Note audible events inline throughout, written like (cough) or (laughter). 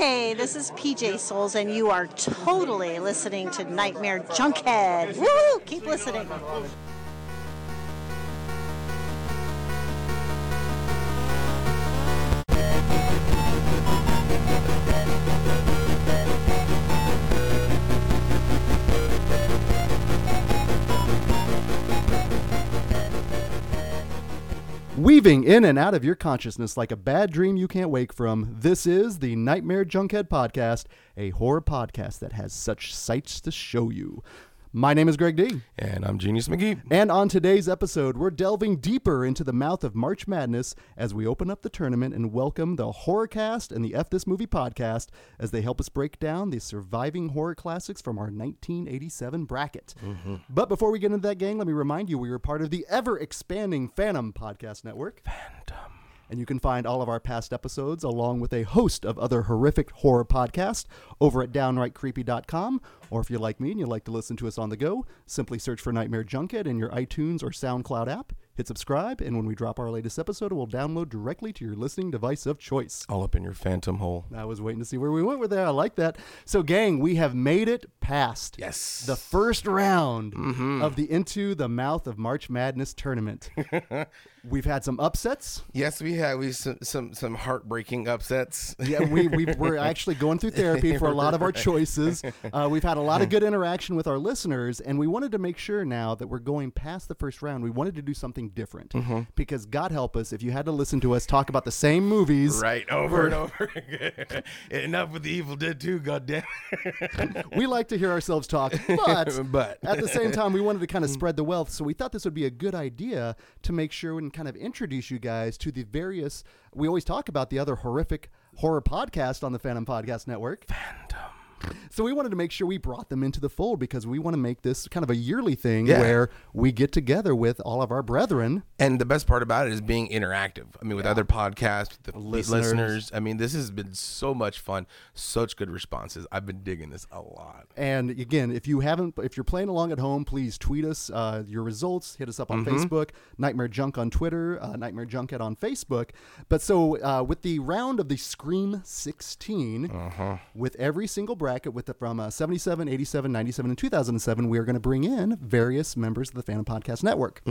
Hey, this is PJ Soles, and you are totally listening to Nightmare Junkhead. Woo! Keep listening. Weaving in and out of your consciousness like a bad dream you can't wake from, this is the Nightmare Junkhead Podcast, a horror podcast that has such sights to show you. My name is Greg D. And I'm Genius McGee. And on today's episode, we're delving deeper into the mouth of March Madness as we open up the tournament and welcome the Horrorcast and the F This Movie podcast as they help us break down the surviving horror classics from our 1987 bracket. Mm-hmm. But before we get into that, gang, let me remind you we are part of the ever expanding Phantom Podcast Network. Phantom. And you can find all of our past episodes along with a host of other horrific horror podcasts over at downrightcreepy.com. Or if you're like me and you like to listen to us on the go, simply search for Nightmare Junkhead in your iTunes or SoundCloud app. Hit subscribe, and when we drop our latest episode, it will download directly to your listening device of choice. All up in your phantom hole. I was waiting to see where we went with that. I like that. So, gang, we have made it past Yes. the first round mm-hmm. of the Into the Mouth of March Madness tournament. (laughs) We've had some upsets. Yes, we had we some some, some heartbreaking upsets. Yeah, we, we we're actually going through therapy for a lot of our choices. (laughs) Uh, we've had a lot of good interaction with our listeners, and we wanted to make sure now that we're going past the first round. We wanted to do something different because God help us if you had to listen to us talk about the same movies. Right, over and over again. (laughs) Enough with the Evil Dead 2, goddamn. We like to hear ourselves talk, (laughs) but But. at the same time, we wanted to kind of spread the wealth. So we thought this would be a good idea to make sure kind of introduce you guys to the various. We always talk about the other horrific horror podcast on the Phantom Podcast Network. Phantom. So we wanted to make sure we brought them into the fold because we want to make this kind of a yearly thing Yeah. where we get together with all of our brethren. And the best part about it is being interactive. I mean, with other podcasts, the Listeners. listeners. I mean, this has been so much fun. Such good responses. I've been digging this a lot. And again, if you haven't, if you're playing along at home, please tweet us uh, your results. Hit us up on Facebook, Nightmare Junk on Twitter, uh, Nightmare Junkhead on Facebook. But so uh, with the round of the Scream 16, with every single bracket, with the, from uh, 77, 87, 97, and 2007, we are going to bring in various members of the Phantom Podcast Network.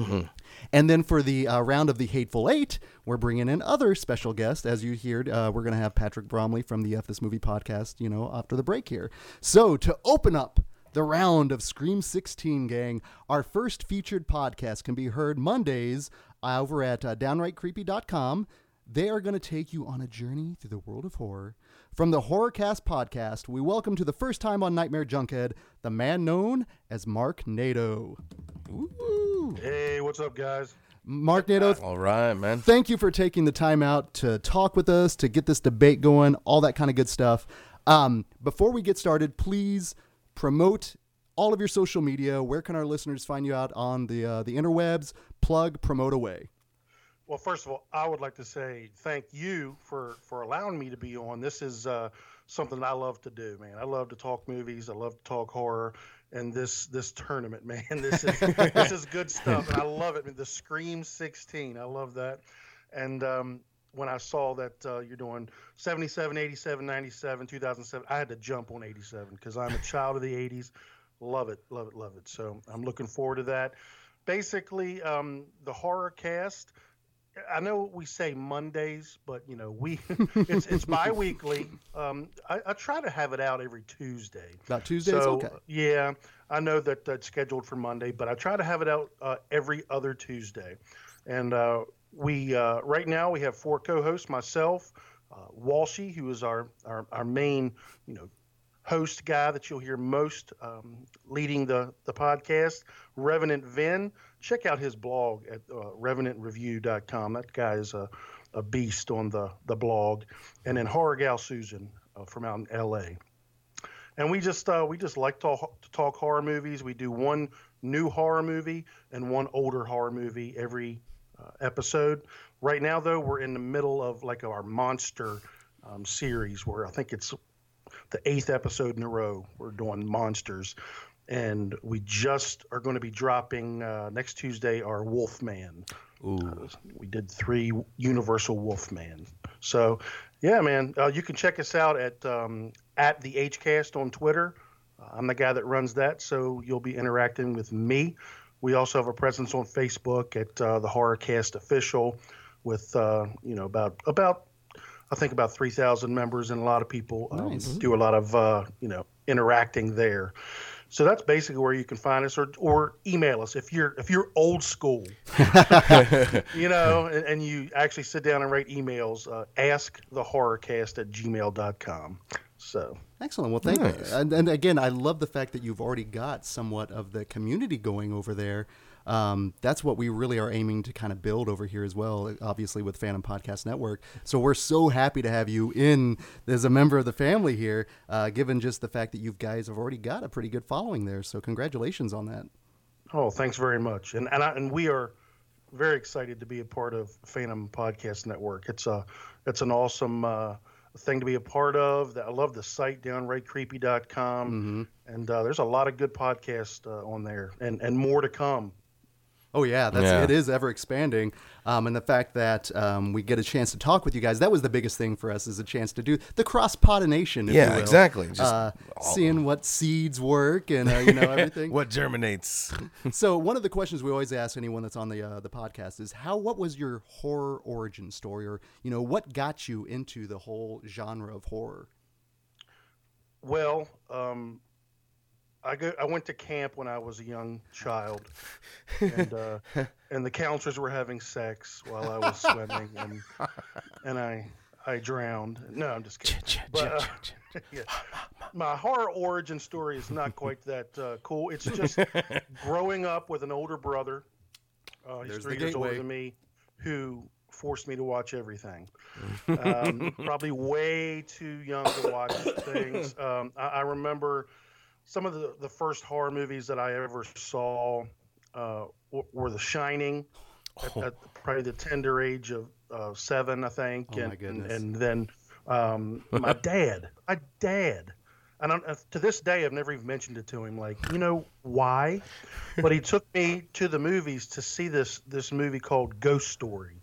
And then for the uh, round of the Hateful Eight, we're bringing in other special guests. As you heard, uh, we're going to have Patrick Bromley from the F This Movie podcast, you know, after the break here. So to open up the round of Scream 16, gang, our first featured podcast can be heard Mondays over at uh, downrightcreepy.com. They are going to take you on a journey through the world of horror. From the Horrorcast podcast, we welcome to the first time on Nightmare Junkhead the man known as Mark Nato. Ooh. Hey, what's up, guys? Mark Nato, All right, man. thank you for taking the time out to talk with us, to get this debate going, all that kind of good stuff. Um, before we get started, please promote all of your social media. Where can our listeners find you out on the uh, the interwebs? Plug, promote away. Well, first of all, I would like to say thank you for for allowing me to be on. This is uh, something I love to do, man. I love to talk movies. I love to talk horror. And this this tournament, (laughs) man, this is this is good stuff, and I love it. The Scream 16, I love that. And um, when I saw that uh, you're doing 77, 87, 97, 2007, I had to jump on 87 because I'm a child of the 80s. Love it, love it, love it. So I'm looking forward to that. Basically, um, the horror cast. I know we say Mondays, but you know we (laughs) it's it's biweekly. Um, I, I try to have it out every Tuesday. About Tuesdays, So okay. yeah, I know that that's scheduled for Monday, but I try to have it out uh, every other Tuesday. And uh, we uh, right now we have four co-hosts: myself, uh, Walshy, who is our, our our main you know host guy that you'll hear most um, leading the the podcast. Revenant Vin, check out his blog at uh, revenantreview.com. That guy is a, a beast on the the blog. And then Horror Gal Susan uh, from out in L.A and we just uh, we just like to, to talk horror movies. We do one new horror movie and one older horror movie every uh, episode. Right now, though, we're in the middle of like our monster um, series, where I think it's the eighth episode in a row. We're doing monsters, and we just are going to be dropping uh, next Tuesday our Wolfman. Ooh. We did three Universal Wolfman. So, Yeah, man. Uh, you can check us out at um, at the HCast on Twitter. Uh, I'm the guy that runs that, so you'll be interacting with me. We also have a presence on Facebook at uh, the Horrorcast Official, with uh, you know about about I think about three thousand members, and a lot of people um, Nice. do a lot of uh, you know interacting there. So that's basically where you can find us, or or email us if you're if you're old school, (laughs) you know, and, and you actually sit down and write emails. Uh, ask the horrorcast at gmail.com. So Excellent. Well, thank Nice. you. And, and again, I love the fact that you've already got somewhat of the community going over there. Um, that's what we really are aiming to kind of build over here as well, obviously with Phantom Podcast Network. So we're so happy to have you in as a member of the family here, uh, given just the fact that you guys have already got a pretty good following there. So congratulations on that. Oh, thanks very much. And and, I, and we are very excited to be a part of Phantom Podcast Network. It's a it's an awesome uh, thing to be a part of. I love the site downrightcreepy.com. Mm-hmm. And uh, there's a lot of good podcasts uh, on there, and and more to come. Oh yeah, that's Yeah. it is ever expanding, um, and the fact that um, we get a chance to talk with you guys—that was the biggest thing for us—is a chance to do the cross pollination. Yeah, exactly. Just uh, seeing what seeds work and uh, you know (laughs) everything. what germinates? so one of the questions we always ask anyone that's on the uh, the podcast is how what was your horror origin story, or you know what got you into the whole genre of horror? Well, um, I go. I went to camp when I was a young child, and uh, (laughs) and the counselors were having sex while I was swimming, and (laughs) and I I drowned. No, I'm just kidding. But, uh, yeah. My horror origin story is not quite that uh, cool. It's just (laughs) growing up with an older brother. Uh, he's There's three years older than me, who forced me to watch everything. Um, probably way too young to watch things. Um, I, I remember some of the, the first horror movies that I ever saw uh, were The Shining, at, Oh. at probably the tender age of uh, seven, I think. Oh, my and, goodness. And, then um, my (laughs) dad, my dad. And I, to this day, I've never even mentioned it to him. Like, you know why? But he took me to the movies to see this this movie called Ghost Story.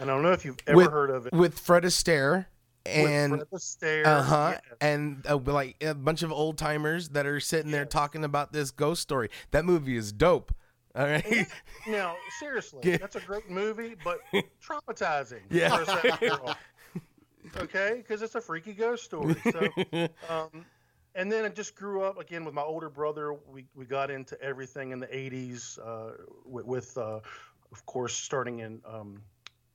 And I don't know if you've ever With- heard of it. with Fred Astaire and uh huh, yes. and uh, like a bunch of old timers that are sitting there talking about this ghost story. That movie is dope. (laughs) All right. Now, seriously, Yeah. that's a great movie, but (laughs) traumatizing. Yeah. (laughs) Okay, because it's a freaky ghost story. So, um, and then I just grew up again with my older brother. We we got into everything in the '80s, uh, with, with uh, of course, starting in um,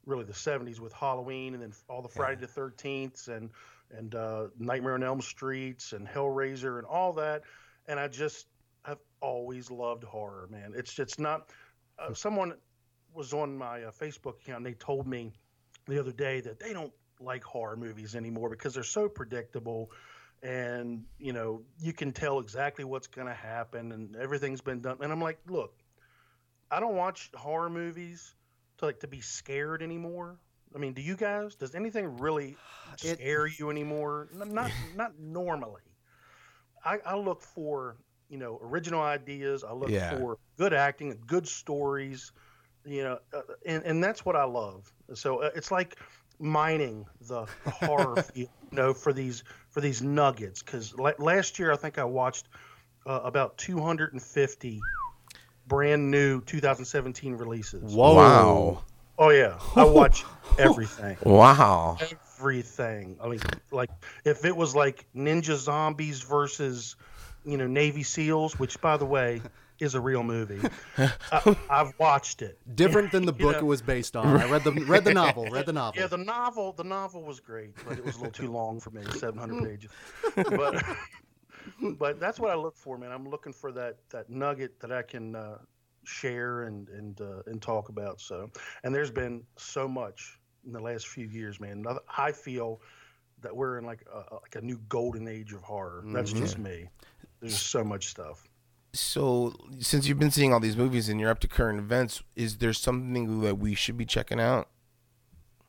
really the '70s with Halloween, and then all the Friday the Thirteenth and and uh, Nightmare on Elm Streets and Hellraiser and all that. And I just have always loved horror, man. It's it's not. Uh, someone was on my uh, Facebook account. and They told me the other day that they don't like horror movies anymore because they're so predictable, and you know you can tell exactly what's going to happen, and everything's been done. And I'm like, look, I don't watch horror movies to like to be scared anymore. I mean, do you guys? Does anything really (sighs) It- scare you anymore? Not (sighs) not normally. I, I look for you know original ideas. I look Yeah. for good acting, good stories. You know, uh, and and that's what I love. So uh, it's like mining the, the horror, (laughs) field, you know, for these for these nuggets. Because la- last year I think I watched uh, about 250 brand new 2017 releases. Whoa! Wow. Oh yeah, I (laughs) watch everything Wow. everything. I mean, like if it was like Ninja Zombies versus, you know, Navy SEALs, which by the way is a real movie. (laughs) I, I've watched it. Different than the (laughs) book know- it was based on. I read the read the novel. Read the novel. Yeah, the novel, the novel was great, but it was a little too long for me, 700 pages. But but that's what I look for, man. I'm looking for that that nugget that I can uh, share and and uh, and talk about. So, and there's been so much in the last few years, man. I feel that we're in like a, like a new golden age of horror. That's just me. There's so much stuff. So, since you've been seeing all these movies and you're up to current events, is there something that we should be checking out?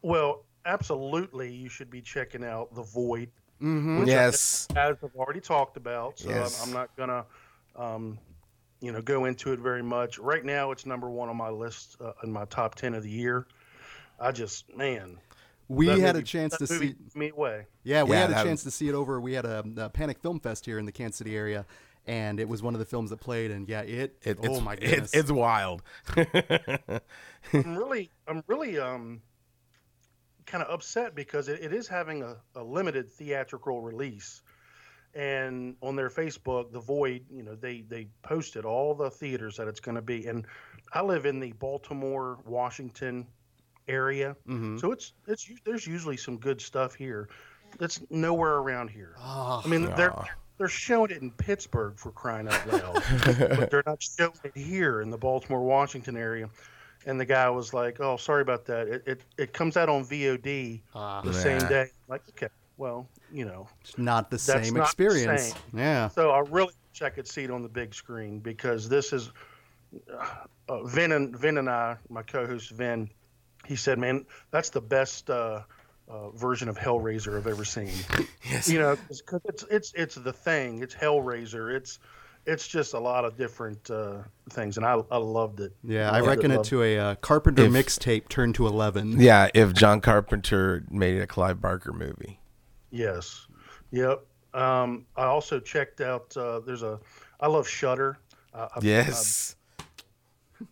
Well, absolutely, you should be checking out The Void. Mm-hmm. which I- Yes. as I've already talked about. So Yes. I'm, I'm not gonna, um, you know, go into it very much. Right now, it's number one on my list uh, in my top ten of the year. I just, man, We That had a chance to movie see. me away. Yeah, we Yeah, had a that chance to see it over. We had a, a Panic Film Fest here in the Kansas City area, and it was one of the films that played. And yeah, it. It, oh it's, my it- it's wild. (laughs) I'm really, I'm really um, kind of upset because it, it is having a, a limited theatrical release. And on their Facebook, the Void, you know, they they posted all the theaters that it's going to be. And I live in the Baltimore, Washington area, Mhm. so it's it's there's usually some good stuff here. That's nowhere around here. Oh, I mean, they're they're showing it in Pittsburgh for crying out loud, (laughs) but they're not showing it here in the Baltimore, Washington area. And the guy was like, "Oh, sorry about that. It it, it comes out on VOD Ah, the same day." Like, okay, well, you know. it's not the That's same not the experience. same. Yeah. So I really wish I could see it on the big screen because this is uh, Vin and Vin and I, my co-host Vin, he said, "Man, that's the best." Uh, uh, version of Hellraiser I've ever seen. (laughs) Yes. you know, because it's it's it's the thing. It's Hellraiser. It's it's just a lot of different uh, things, and I I loved it. Yeah, I Loved reckon it loved to a uh, Carpenter If- mixtape turned to eleven. Yeah, if John Carpenter made a Clive Barker movie. Yes. Yep. Um, I also checked out. Uh, there's a. I love Shudder. Uh, I, Yes.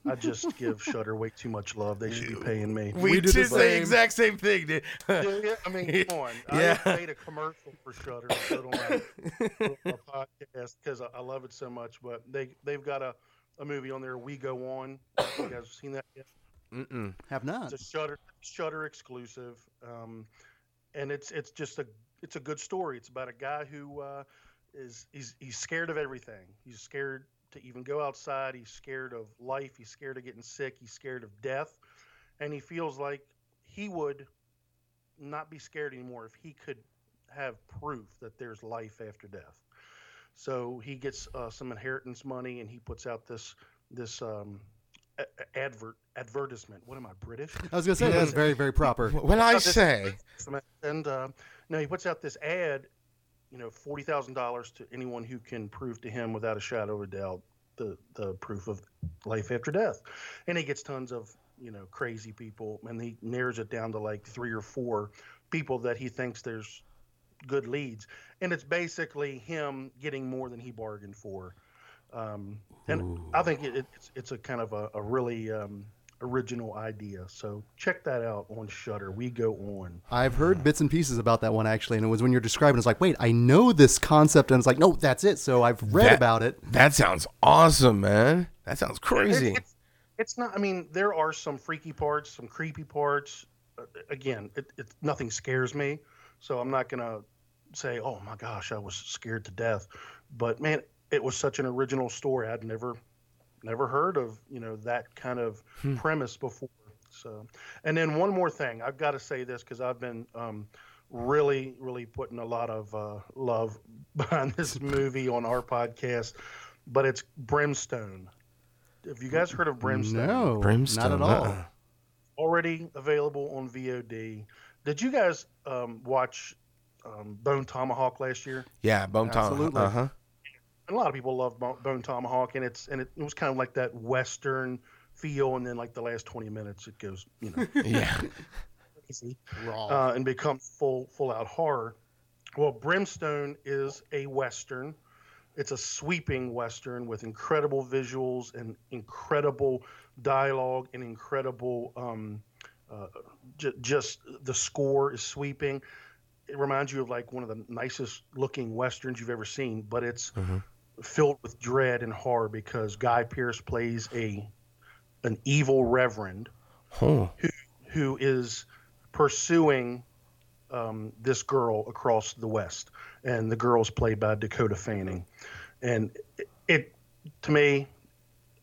I, I just give Shudder way too much love. They should be paying me. we, We did did the the same. exact same thing, dude. Yeah, yeah, I mean, come on. (laughs) Yeah. I made a commercial for Shudder put on my, on my podcast because I, I love it so much. But they they've got a, a movie on there. We go on. You guys have seen that yet? Mm-mm. Have not. It's a Shudder Shudder exclusive, um, and it's it's just a it's a good story. It's about a guy who uh, is he's he's scared of everything. He's scared to even go outside. He's scared of life. He's scared of getting sick. He's scared of death, and he feels like he would not be scared anymore if he could have proof that there's life after death. So he gets uh, some inheritance money, and he puts out this this um, a- a- advert advertisement. What am I British? I was gonna say Yeah. that's very very proper. When I say, and uh, no, he puts out this ad, you know, forty thousand dollars to anyone who can prove to him without a shadow of a doubt the the proof of life after death, and he gets tons of you know crazy people, and he narrows it down to like three or four people that he thinks there's good leads, and it's basically him getting more than he bargained for. Um, and I think it, it's it's a kind of a, a really um, original idea. So check that out on Shudder. We go on. I've heard bits and pieces about that one actually, and it was when you're describing. It's like, wait, I know this concept, and it's like, no, that's it. So I've read That- about it. that sounds awesome, man. That sounds It- crazy. it's, it's not. I mean, there are some freaky parts, some creepy parts. Uh, again, it, it nothing scares me, so I'm not gonna say, "Oh my gosh, I was scared to death." But man, it was such an original story. I'd never, never heard of you know that kind of premise before. So, and then one more thing, I've got to say this because I've been um, really, really putting a lot of uh, love (laughs) behind this movie on our podcast. But it's Brimstone. Have you guys heard of Brimstone? No, Brimstone, not at all. uh-uh. Already available on VOD. Did you guys um, watch um, Bone Tomahawk last year? Yeah, Bone Tomahawk. Absolutely. Uh huh. And a lot of people love Bone Tomahawk, and it's and it, it was kind of like that Western feel, and then like the last twenty minutes, it goes you know (laughs) Yeah. crazy. Raw. uh, and becomes full full out horror. Well, Brimstone is a western. It's a sweeping western with incredible visuals and incredible dialogue and incredible um, uh, j- just the score is sweeping. It reminds you of like one of the nicest looking westerns you've ever seen, but it's Mhm. Filled with dread and horror because Guy Pearce plays a an evil reverend Oh. who is pursuing um, this girl across the West, and the girl's played by Dakota Fanning, and it, it to me,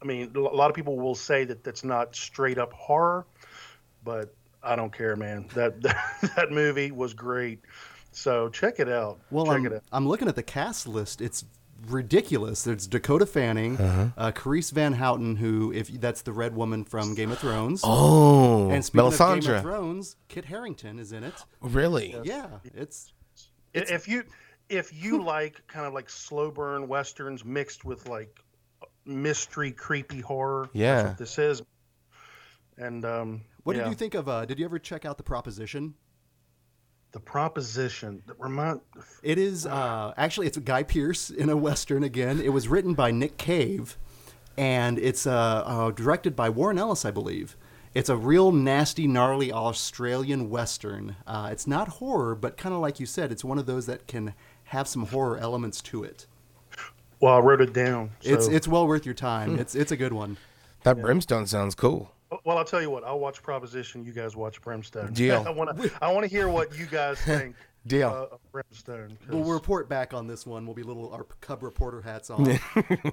I mean, a lot of people will say that that's not straight up horror, but I don't care, man. That (laughs) that, that movie was great, so check it out. Well, check I'm, it out. I'm looking at the cast list. It's ridiculous. There's Dakota Fanning, uh Carice Van Houten, who, if that's the red woman from Game of Thrones. Oh. and speaking of Game of Thrones, Kit Harington is in it. Really? Yeah, it's I- if you if you like kind of like slow burn westerns mixed with like mystery, creepy horror, Yeah. that's what this is. And um, What yeah. did you think of? Uh, did you ever check out the Proposition? The proposition that remind. It is uh, actually it's Guy Pearce in a western again. It was written by Nick Cave, and it's uh, uh, directed by Warren Ellis, I believe. It's a real nasty, gnarly Australian western. Uh, it's not horror, but kind of like you said, it's one of those that can have some horror elements to it. Well, I wrote it down. It's so- it's well worth your time. It's it's a good one. That brimstone sounds cool. Well, I'll tell you what. I'll watch Proposition. You guys watch Brimstone. (laughs) Deal. I want to. I want to hear what you guys (laughs) think. Deal. Uh, of Brimstone. 'cause- We'll report back on this one. We'll be little our cub reporter hats on.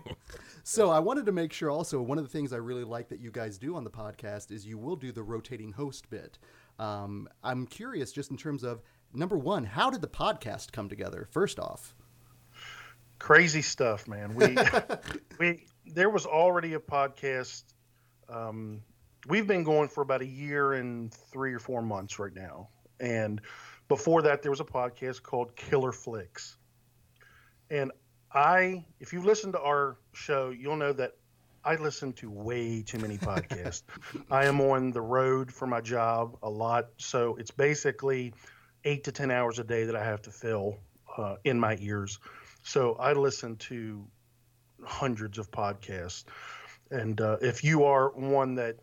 (laughs) so I wanted to make sure also one of the things I really like that you guys do on the podcast is you will do the rotating host bit. Um, I'm curious, just in terms of number one, how did the podcast come together? First off, crazy stuff, man. We we there was already a podcast. Um, we've been going for about a year and three or four months right now, and before that, there was a podcast called Killer Flicks. And I, if you listen to our show, you'll know that I listen to way too many (laughs) podcasts. I am on the road for my job a lot, so it's basically eight to ten hours a day that I have to fill uh, in my ears. So I listen to hundreds of podcasts, and uh, if you are one that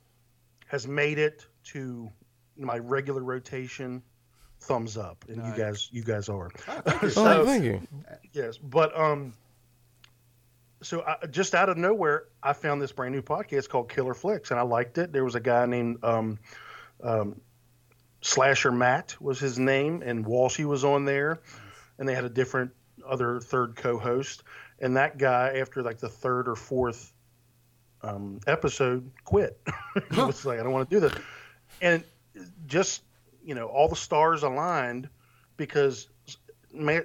has made it to my regular rotation, thumbs up, and you guys, you guys are. Oh, So- thank you. Yes, but um, so I, just out of nowhere, I found this brand new podcast called Killer Flicks, and I liked it. There was a guy named um, um, Slasher Matt was his name, and Walshy was on there, and they had a different other third co-host, and that guy after like the third or fourth um, episode quit. (laughs) he was like, I don't want to do this, and just you know all the stars aligned because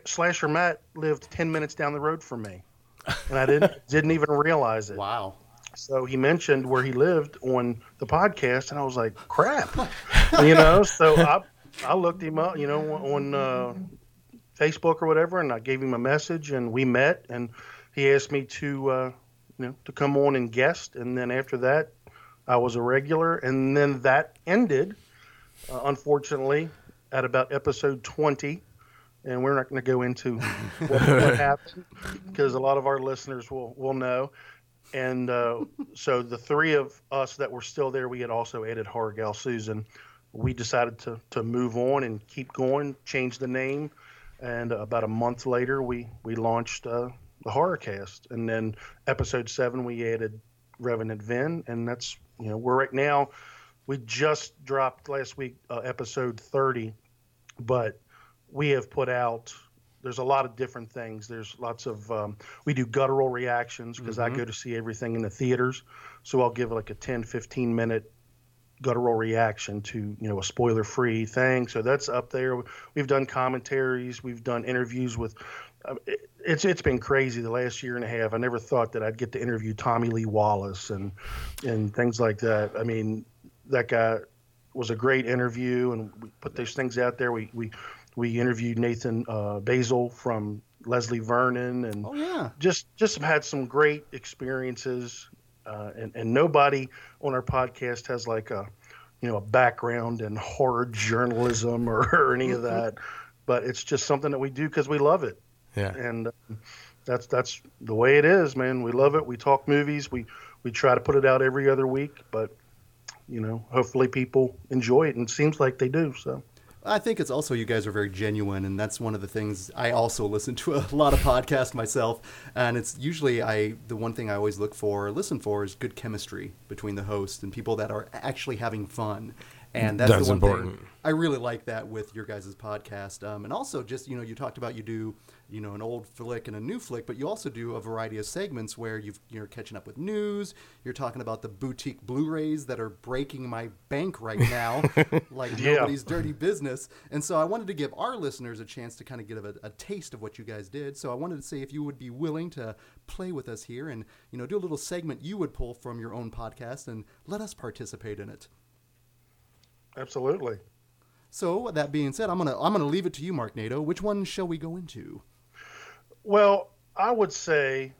Slasher Matt lived ten minutes down the road from me, and I didn't (laughs) didn't even realize it. wow, So he mentioned where he lived on the podcast, and I was like, "Crap," you know. So I I looked him up, you know, on uh, Facebook or whatever, and I gave him a message, and we met, and he asked me to uh, you know to come on and guest, and then after that, I was a regular, and then that ended, uh, unfortunately, at about episode twenty. And we're not going to go into (laughs) what, what happened because a lot of our listeners will, will know and uh, so the three of us that were still there, we had also added Horror Gal Susan. We decided to to move on and keep going, change the name, and about a month later, we we launched uh, the horror cast. and then episode seven we added Revenant Vin, and that's you know we're right now. We just dropped last week uh, episode thirty, but we have put out there's a lot of different things. There's lots of um, we do guttural reactions because i go to see everything in the theaters. So i'll give like a 10 15 minute guttural reaction to you know a spoiler free thing. So that's up there. We've done commentaries. We've done interviews with it- it's it's been crazy the last year and a half. I never thought that i'd get to interview tommy lee wallace and and things like that. I mean that guy was a great interview and we put those things out there. We we we interviewed Nathan uh, Baesel from Leslie Vernon, and oh yeah, just just had some great experiences. Uh, and and nobody on our podcast has like a you know a background in horror journalism or, (laughs) or any of that, but it's just something that we do because we love it, Yeah. and um, that's that's the way it is, man. We love it. We talk movies. We we try to put it out every other week, but you know, hopefully people enjoy it, and it seems like they do. So. I think it's also you guys are very genuine, and that's one of the things I also (laughs) listen to a lot of podcasts myself, and it's usually I the one thing I always look for, or listen for, is good chemistry between the host and people that are actually having fun, and that's, That's the one important. thing I really like that with your guys' podcast, um, and also just you know you talked about you do you know an old flick and a new flick, but you also do a variety of segments where you've, you're catching up with news, you're talking about the boutique Blu-rays that are breaking my bank right (laughs) now, like Yeah. nobody's dirty business. And so I wanted to give our listeners a chance to kind of get a, a taste of what you guys did. So I wanted to say if you would be willing to play with us here and you know do a little segment you would pull from your own podcast and let us participate in it. Absolutely. So that being said, I'm gonna I'm gonna leave it to you, Mark Nato. Which one shall we go into? Well, I would say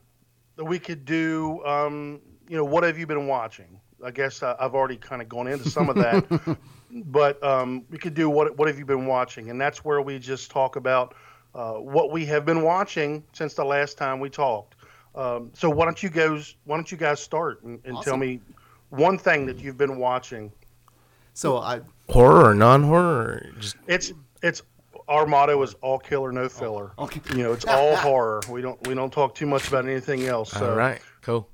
that we could do, um, you know, what have you been watching? I guess I, I've already kind of gone into some of that. (laughs) but um, we could do what what have you been watching, and that's where we just talk about uh, what we have been watching since the last time we talked. Um, so why don't you guys why don't you guys start and, and tell me one thing that you've been watching? So I Horror or non-horror? Or just It's it's our motto is all killer no filler. okay. You know, it's all (laughs) horror. We don't we don't talk too much about anything else. So all right, cool.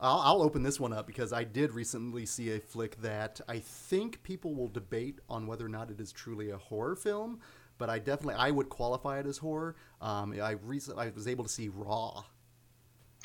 I'll, I'll open this one up because I did recently see a flick that I think people will debate on whether or not it is truly a horror film, but I definitely I would qualify it as horror. Um, I recently I was able to see Raw.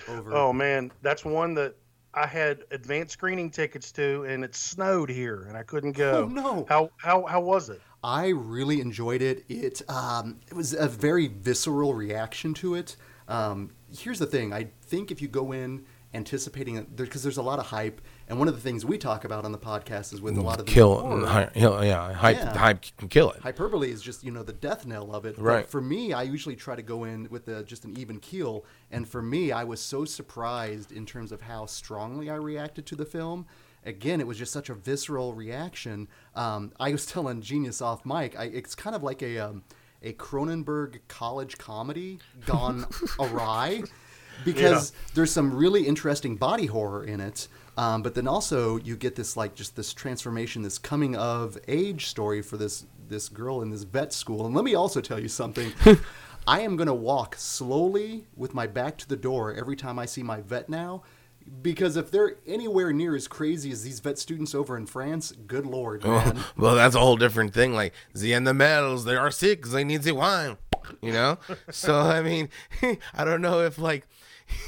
Over. Oh man, that's one that I had advanced screening tickets to, and it snowed here, and I couldn't go. Oh, no. How how how was it? I really enjoyed it. It um, it was a very visceral reaction to it. Um, here's the thing: I think if you go in anticipating it, because there's a lot of hype, and one of the things we talk about on the podcast is with a lot of the Kill, horror, hi- yeah, yeah, hype, Yeah. hype can kill it. hyperbole is just you know the death knell of it. But Right. for me, I usually try to go in with a, just an even keel, and for me, I was so surprised in terms of how strongly I reacted to the film. Again, it was just such a visceral reaction. Um, I was (laughs) telling Genius off mic, I, it's kind of like a um, a Cronenberg college comedy gone (laughs) awry. Because there's some really interesting body horror in it, um, but then also you get this like just this transformation, this coming of age story for this this girl in this vet school. And let me also tell you something. (laughs) I am going to walk slowly with my back to the door every time I see my vet now. Because if they're anywhere near as crazy as these vet students over in France, good lord, man. (laughs) well, that's a whole different thing. Like Z and the animals, they are sick. They need the wine. You know. (laughs) so I mean, I don't know if like, (laughs)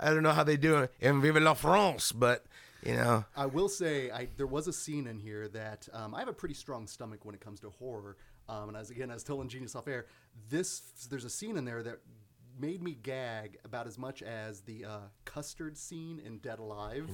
I don't know how they do it in Vive la France, but you know, I will say I, there was a scene in here that um, I have a pretty strong stomach when it comes to horror. Um, and as again, I was telling Genius off air, this there's a scene in there that made me gag about as much as the uh, custard scene in Dead Alive,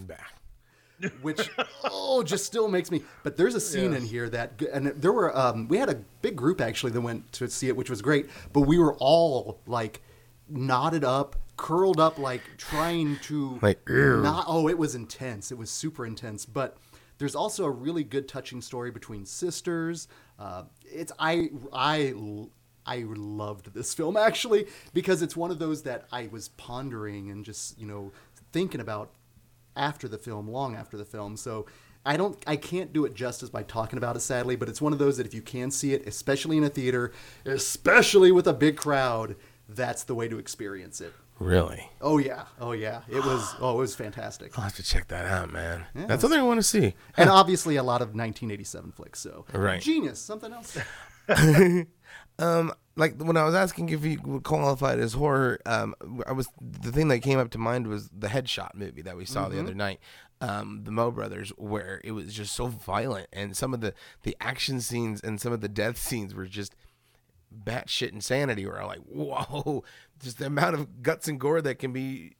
(laughs) which (laughs) oh just still makes me. But there's a scene in here that and there were um, we had a big group actually that went to see it, which was great. But we were all like knotted up, curled up, like trying to Like, ew. not oh it was intense. It was super intense. But there's also a really good touching story between sisters. Uh, it's i i i loved this film actually because it's one of those that i was pondering and just you know thinking about after the film long after the film. So I don't I can't do it justice by talking about it sadly, but it's one of those that if you can see it, especially in a theater, especially with a big crowd, that's the way to experience it. really, Oh yeah, oh yeah. It was (sighs) oh it was fantastic, I'll have to check that out, man. That's something I want to see. and obviously a lot of 1987 flicks. So Right. genius. Something else. (laughs) (laughs) Um, like when I was asking if you would qualify it as horror, um, I was the thing that came up to mind was the Headshot movie that we saw the other night, um, the Mo Brothers, where it was just so violent, and some of the the action scenes and some of the death scenes were just batshit insanity. Where I'm like, whoa, (laughs) just the amount of guts and gore that can be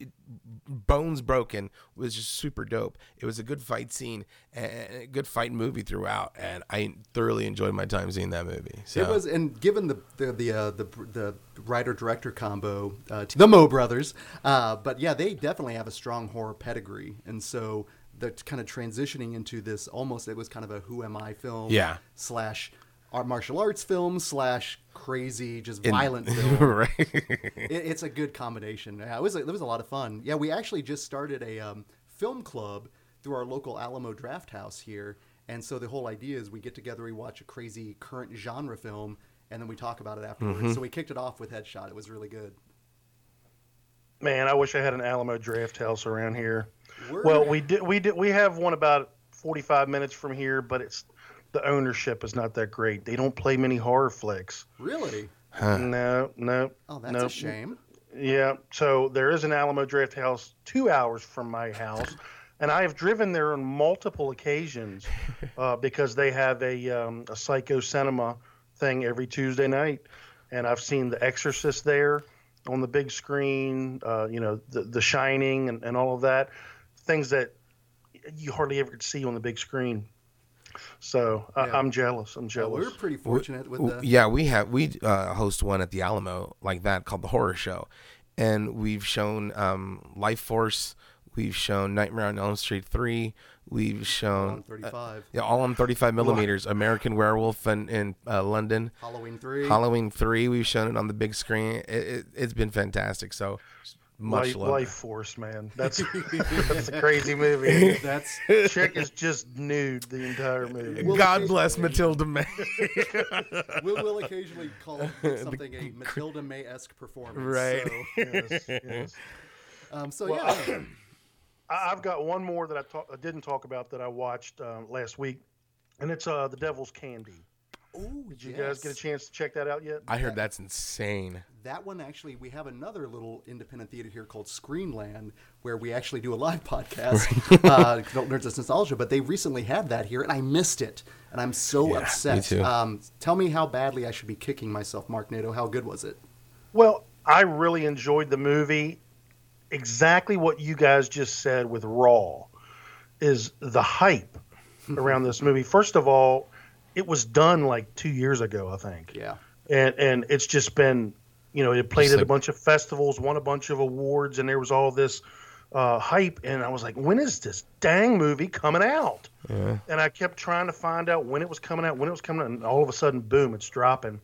bones broken was just super dope. It was a good fight scene and a good fight movie throughout, and I thoroughly enjoyed my time seeing that movie. So. It was, and given the the the uh, the, the writer director combo, uh, the Mo brothers, uh, but yeah, they definitely have a strong horror pedigree, and so they're kind of transitioning into this almost. It was kind of a Who Am I film, Yeah. slash art martial arts film slash crazy just In- violent (laughs) film. right. it, it's a good combination. Yeah, it was it was a lot of fun. Yeah, we actually just started a um, film club through our local Alamo Drafthouse here, and so the whole idea is we get together, we watch a crazy current genre film, and then we talk about it afterwards. Mm-hmm. So we kicked it off with Headshot. It was really good. Man, I wish I had an Alamo Drafthouse around here. Word. Well, we did we did we have one about 45 minutes from here, but it's the ownership is not that great. They don't play many horror flicks. Really? No, no. Oh, that's no. a shame. Yeah. So there is an Alamo Drafthouse two hours from my house, and I have driven there on multiple occasions (laughs) uh, because they have a um, a Psycho Cinema thing every Tuesday night, and I've seen The Exorcist there on the big screen. Uh, you know, The The Shining and, and all of that, things that you hardly ever could see on the big screen. So I Yeah. I'm jealous. I'm Yeah, jealous. we're pretty fortunate with W- the. yeah, we have we uh, host one at the Alamo like that called the Horror Show, and we've shown um, Life Force, We've shown Nightmare on Elm Street three. We've shown on 35. yeah, all on 35 millimeters. American Werewolf in, in uh, London. Halloween 3. Halloween three. We've shown it on the big screen. It, it, it's been fantastic. So much Life, love. Life Force, man. That's (laughs) that's a crazy movie. That's Chick is just nude the entire movie. Well, God bless Mathilda May. (laughs) we'll, we'll occasionally call (laughs) something a Mathilda May esque performance. Right. So, Yes, yes. um, so Well, yeah. (clears throat) I- I've got one more that I, talk, I didn't talk about that I watched um, last week, and it's uh, The Devil's Candy. Ooh, Did you guys get a chance to check that out yet? I heard that's insane. That one actually, we have another little independent theater here called Screenland, where we actually do a live (laughs) podcast, uh, Adult Nerds of Nostalgia. But they recently had that here, and I missed it, and I'm so upset. too. Um, tell me how badly I should be kicking myself, Mark Nato. How good was it? Well, I really enjoyed the movie. Exactly what you guys just said with Raw is the hype (laughs) around this movie. First of all, it was done like two years ago, I think. Yeah. and and it's just been you know it played Just at a bunch of festivals won a bunch of awards and there was all this uh, hype and i was like when is this dang movie coming out Yeah. and i kept trying to find out when it was coming out when it was coming out and all of a sudden boom it's dropping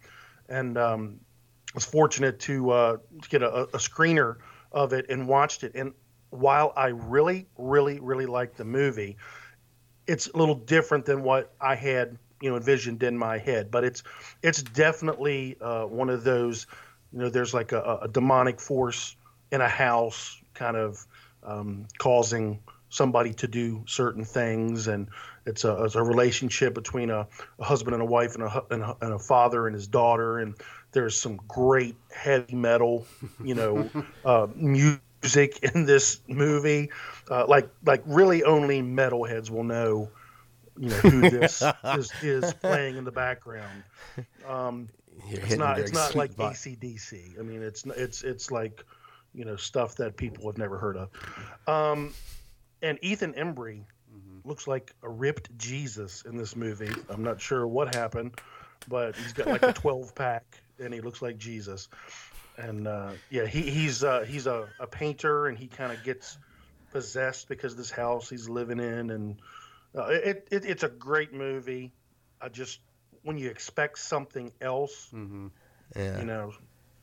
and um, i was fortunate to, uh, to get a, a screener of it and watched it and while i really really really liked the movie it's a little different than what I had, you know, envisioned in my head. But it's it's definitely uh, one of those, you know, there's like a, a demonic force in a house, kind of um, causing somebody to do certain things, and it's a, it's a relationship between a, a husband and a wife, and a, and a and a father and his daughter, and there's some great heavy metal, you know, (laughs) uh, music in this movie. Uh, like like really only metalheads will know, you know, who (laughs) this is, is playing in the background. Um, it's not it's not like spot. ACDC. I mean, it's it's it's like you know stuff that people have never heard of. Um, and Ethan Embry looks like a ripped Jesus in this movie. I'm not sure what happened, but he's got like a (laughs) 12 pack and he looks like Jesus. And uh, yeah, he, he's uh, he's a, a painter and he kind of gets possessed because of this house he's living in. And uh, it, it it's a great movie. I just when you expect something else, Yeah. you know.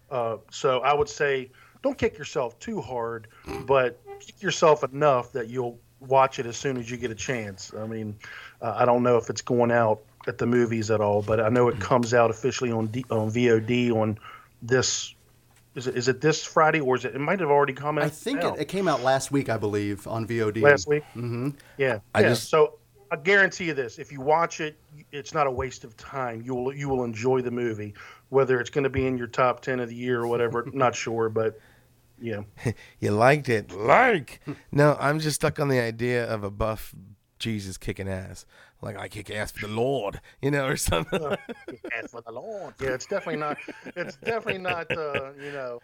Uh, so I would say don't kick yourself too hard, but kick yourself enough that you'll watch it as soon as you get a chance. I mean, uh, I don't know if it's going out at the movies at all, but I know it comes out officially on D- on VOD on this. Is it, is it this Friday or is it? It might have already come out. I think it, it came out last week, I believe, on VOD. last week. Mm-hmm. Yeah, I yeah. just- so I guarantee you this: if you watch it, it's not a waste of time. You will you will enjoy the movie, whether it's going to be in your top ten of the year or whatever. (laughs) not sure, but yeah. (laughs) You liked it. Like. no, I'm just stuck on the idea of a buff Jesus kicking ass. Like I kick ass for the Lord, you know, or something. (laughs) As for the Lord, yeah, it's definitely not. It's definitely not. Uh, you know,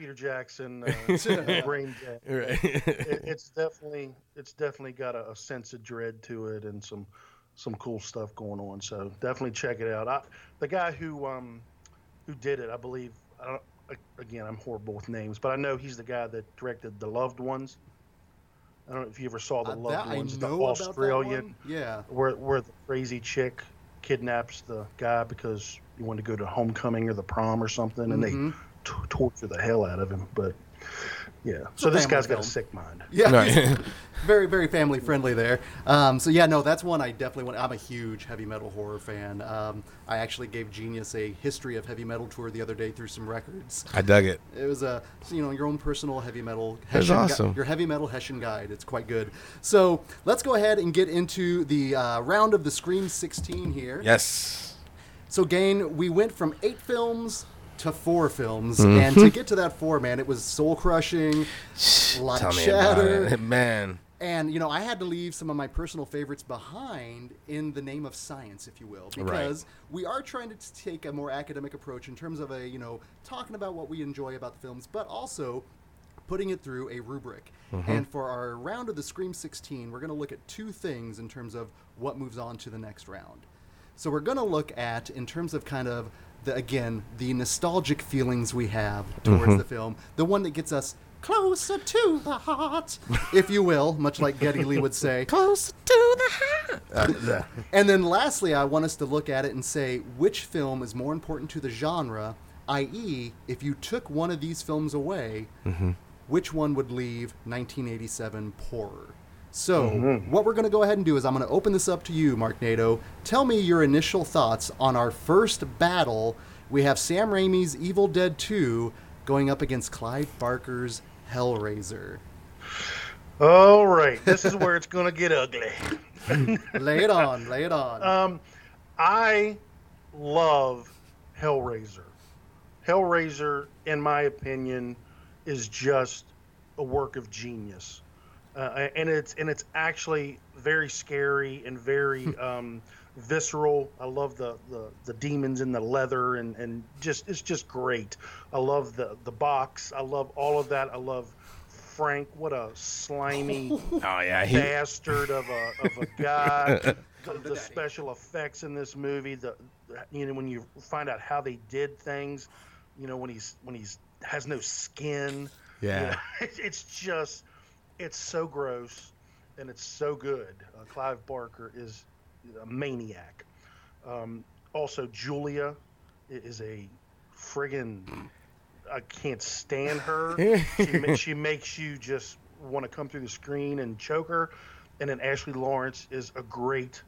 Peter Jackson, uh, (laughs) Brain Dead. right. It, it's definitely it's definitely got a, a sense of dread to it and some some cool stuff going on. So definitely check it out. I, the guy who um who did it, I believe. I don't, again, I'm horrible with names, but I know he's the guy that directed The Loved Ones. I don't know if you ever saw The Uh, Loved that, Ones, the know about Australian. Yeah. where where the crazy chick kidnaps the guy because he wanted to go to homecoming or the prom or something, and Mhm. they t- torture the hell out of him. But yeah, so this family guy's got a sick mind. Yeah, Right. (laughs) (laughs) very very family friendly there. Um, so yeah, no, that's one I definitely want. I'm a huge heavy metal horror fan. Um, I actually gave Genius a history of heavy metal tour the other day through some records. I dug it. It was a you know your own personal heavy metal. That's Hessian gui- awesome. your heavy metal Hessian guide. It's quite good. So let's go ahead and get into the uh, round of the Scream 16 here. Yes. So, Gain, we went from eight films to four films, Mm-hmm. and to get to that four, man, it was soul crushing, a lot Tell of me chatter, (laughs) man. and you know I had to leave some of my personal favorites behind in the name of science, if you will, because we are trying to take a more academic approach in terms of a you know talking about what we enjoy about the films, but also putting it through a rubric. And for our round of the Scream 16, we're going to look at two things in terms of what moves on to the next round. So we're going to look at, in terms of kind of the again the nostalgic feelings we have towards the mm-hmm. film, the one that gets us closer to the heart, if you will, much like Geddy Lee would say. (laughs) Close to the heart. Uh, (laughs) and then lastly, I want us to look at it and say which film is more important to the genre, i.e., if you took one of these films away, mm-hmm. which one would leave 1987 poorer? So, what we're going to go ahead and do is I'm going to open this up to you, Mark Nato. Tell me your initial thoughts on our first battle. We have Sam Raimi's Evil Dead 2 going up against Clive Barker's Hellraiser. All right, this is where it's going to get ugly. (laughs) Lay it on, lay it on. Um, I love Hellraiser. Hellraiser, in my opinion, is just a work of genius, uh, and it's and it's actually very scary and very um, visceral. I love the, the the demons in the leather and and just it's just great. I love the the box. I love all of that. I love Frank. What a slimy (laughs) Oh yeah, he, (laughs) bastard of a of a guy. (laughs) the, the special effects in this movie, the you know when you find out how they did things, you know when he's when he's has no skin. you Yeah. know, it's, it's just it's so gross and it's so good. Uh, Clive Barker is a maniac. Um, also, Julia is a friggin' I can't stand her. (laughs) she, ma- she makes you just want to come through the screen and choke her. And then Ashley Lawrence is a great,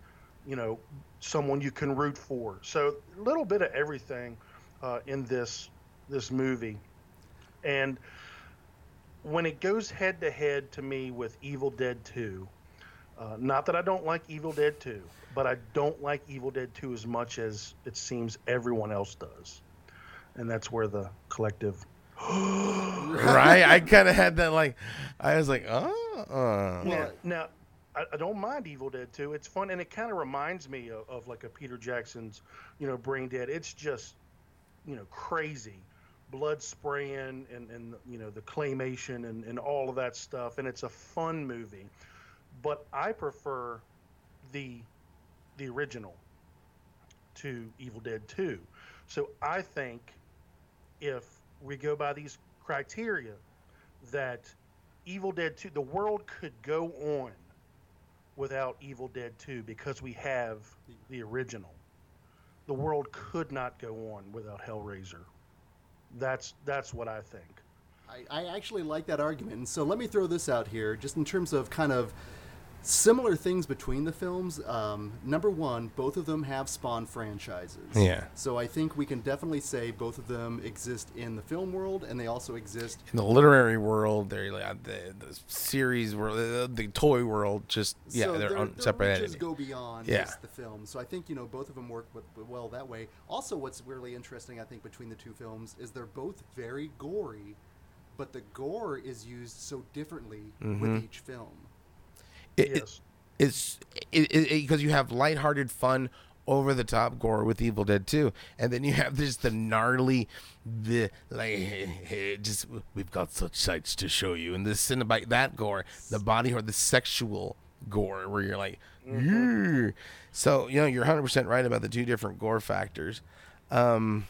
you know, someone you can root for. So a little bit of everything uh, in this this movie. And when it goes head to head to me with Evil Dead 2, uh, not that I don't like Evil Dead 2, but I don't like Evil Dead 2 as much as it seems everyone else does. And that's where the collective (gasps) right. I kind of had that like, I was like, oh, uh. Now, now I, I don't mind Evil Dead 2. It's fun, and it kind of reminds me of, of like a Peter Jackson's, you know, Brain Dead. It's just, you know, crazy, blood spraying, and and you know the claymation and and all of that stuff, and it's a fun movie. But I prefer the the original to Evil Dead 2. So I think if we go by these criteria, that Evil Dead 2, the world could go on without Evil Dead 2 because we have the original. The world could not go on without Hellraiser. That's that's what I think. I, I actually like that argument. So let me throw this out here, just in terms of kind of similar things between the films. Um, number one, both of them have Spawn franchises. Yeah. So I think we can definitely say both of them exist in the film world, and they also exist. in the literary world, they're like the, the series world, the, the toy world. Just yeah, so they're their, un- their separate go beyond Yeah. just the film. So I think you know both of them work with, well that way. Also, what's really interesting, I think, between the two films is they're both very gory, but the gore is used so differently Mm-hmm. with each film. It- it- it's because you have lighthearted fun over the top gore with Evil Dead 2 and then you have (laughs) just the gnarly the like (laughs) just we've got such sights to show you. And the Cenobite that gore the body or the sexual gore where you're like "Ugh." so you know you're 100% right about the two different gore factors. Um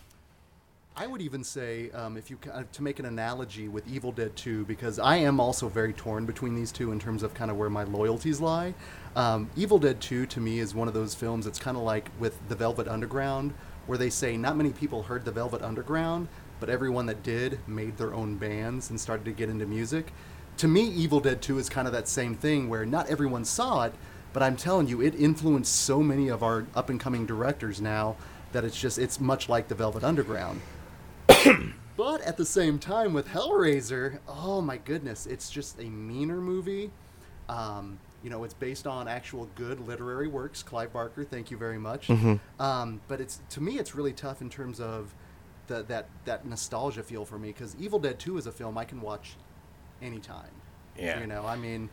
I would even say, um, if you ca- to make an analogy with Evil Dead 2, because I am also very torn between these two in terms of kind of where my loyalties lie. Um, Evil Dead 2 to me is one of those films that's kind of like with The Velvet Underground, where they say not many people heard The Velvet Underground, but everyone that did made their own bands and started to get into music. To me, Evil Dead 2 is kind of that same thing where not everyone saw it, but I'm telling you, it influenced so many of our up and coming directors now that it's just, it's much like The Velvet Underground. (coughs) But at the same time, with Hellraiser, oh my goodness, it's just a meaner movie. Um, you know, it's based on actual good literary works. Clive Barker, thank you very much. Um, but it's to me, it's really tough in terms of the, that that nostalgia feel for me because Evil Dead Two is a film I can watch anytime. Yeah. you know, I mean,